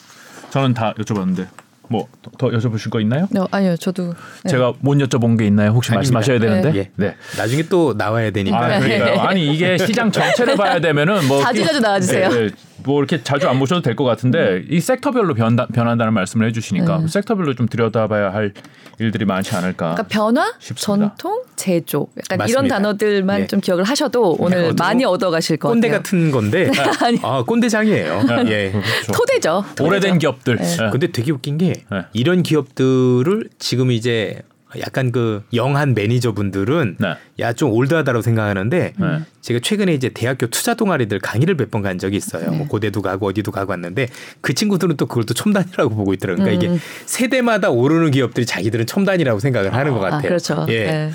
저는 다 여쭤봤는데 뭐더 여쭤보실 거 있나요? 어, 아니요, 저도 네. 제가 못 여쭤본 게 있나요? 혹시 아닙니다. 말씀하셔야 되는데. 예. 네. 나중에 또 나와야 되니까. 아. 아니 이게 시장 전체를 봐야 되면은 뭐 자주 자주 나와주세요. 네, 네. 뭐 이렇게 자주 안 모셔도 될 것 같은데 이 섹터별로 변다, 변한다는 말씀을 해주시니까 네. 섹터별로 좀 들여다봐야 할 일들이 많지 않을까. 그러니까 변화, 싶습니다. 전통, 제조, 약간 맞습니다. 이런 단어들만 네. 좀 기억을 하셔도 오늘 어떤 많이 얻어가실 것 꼰대 같아요. 같은 건데 [LAUGHS] 아 꼰대장이에요. 예. 그렇죠. 토대죠. 오래된 기업들. 네. 네. 근데 되게 웃긴 게 네. 이런 기업들을 지금 이제 약간 그 영한 매니저분들은 네. 야좀 올드하다고 생각하는데 네. 제가 최근에 이제 대학교 투자 동아리들 강의를 몇 번 간 적이 있어요. 네. 뭐 고대도 가고 어디도 가고 왔는데 그 친구들은 또 그걸 또 첨단이라고 보고 있더라고요. 그러니까 음. 이게 세대마다 오르는 기업들이 자기들은 첨단이라고 생각을 하는 것 같아요. 아, 그렇죠. 예. 네.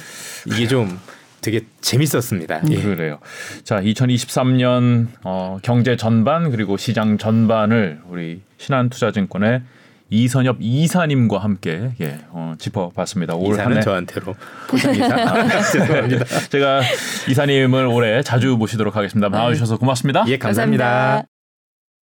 이게 좀 되게 재밌었습니다. 예. 그래요. 자, 2023년 어, 경제 전반 그리고 시장 전반을 우리 신한투자증권의 이선엽 이사님과 함께 예, 어, 짚어봤습니다. 올 이사는 한해 저한테로 포장 이사. [LAUGHS] 아, 죄송합니다. [LAUGHS] 제가 이사님을 올해 자주 모시도록 하겠습니다. 나와주셔서 고맙습니다. 예, 감사합니다.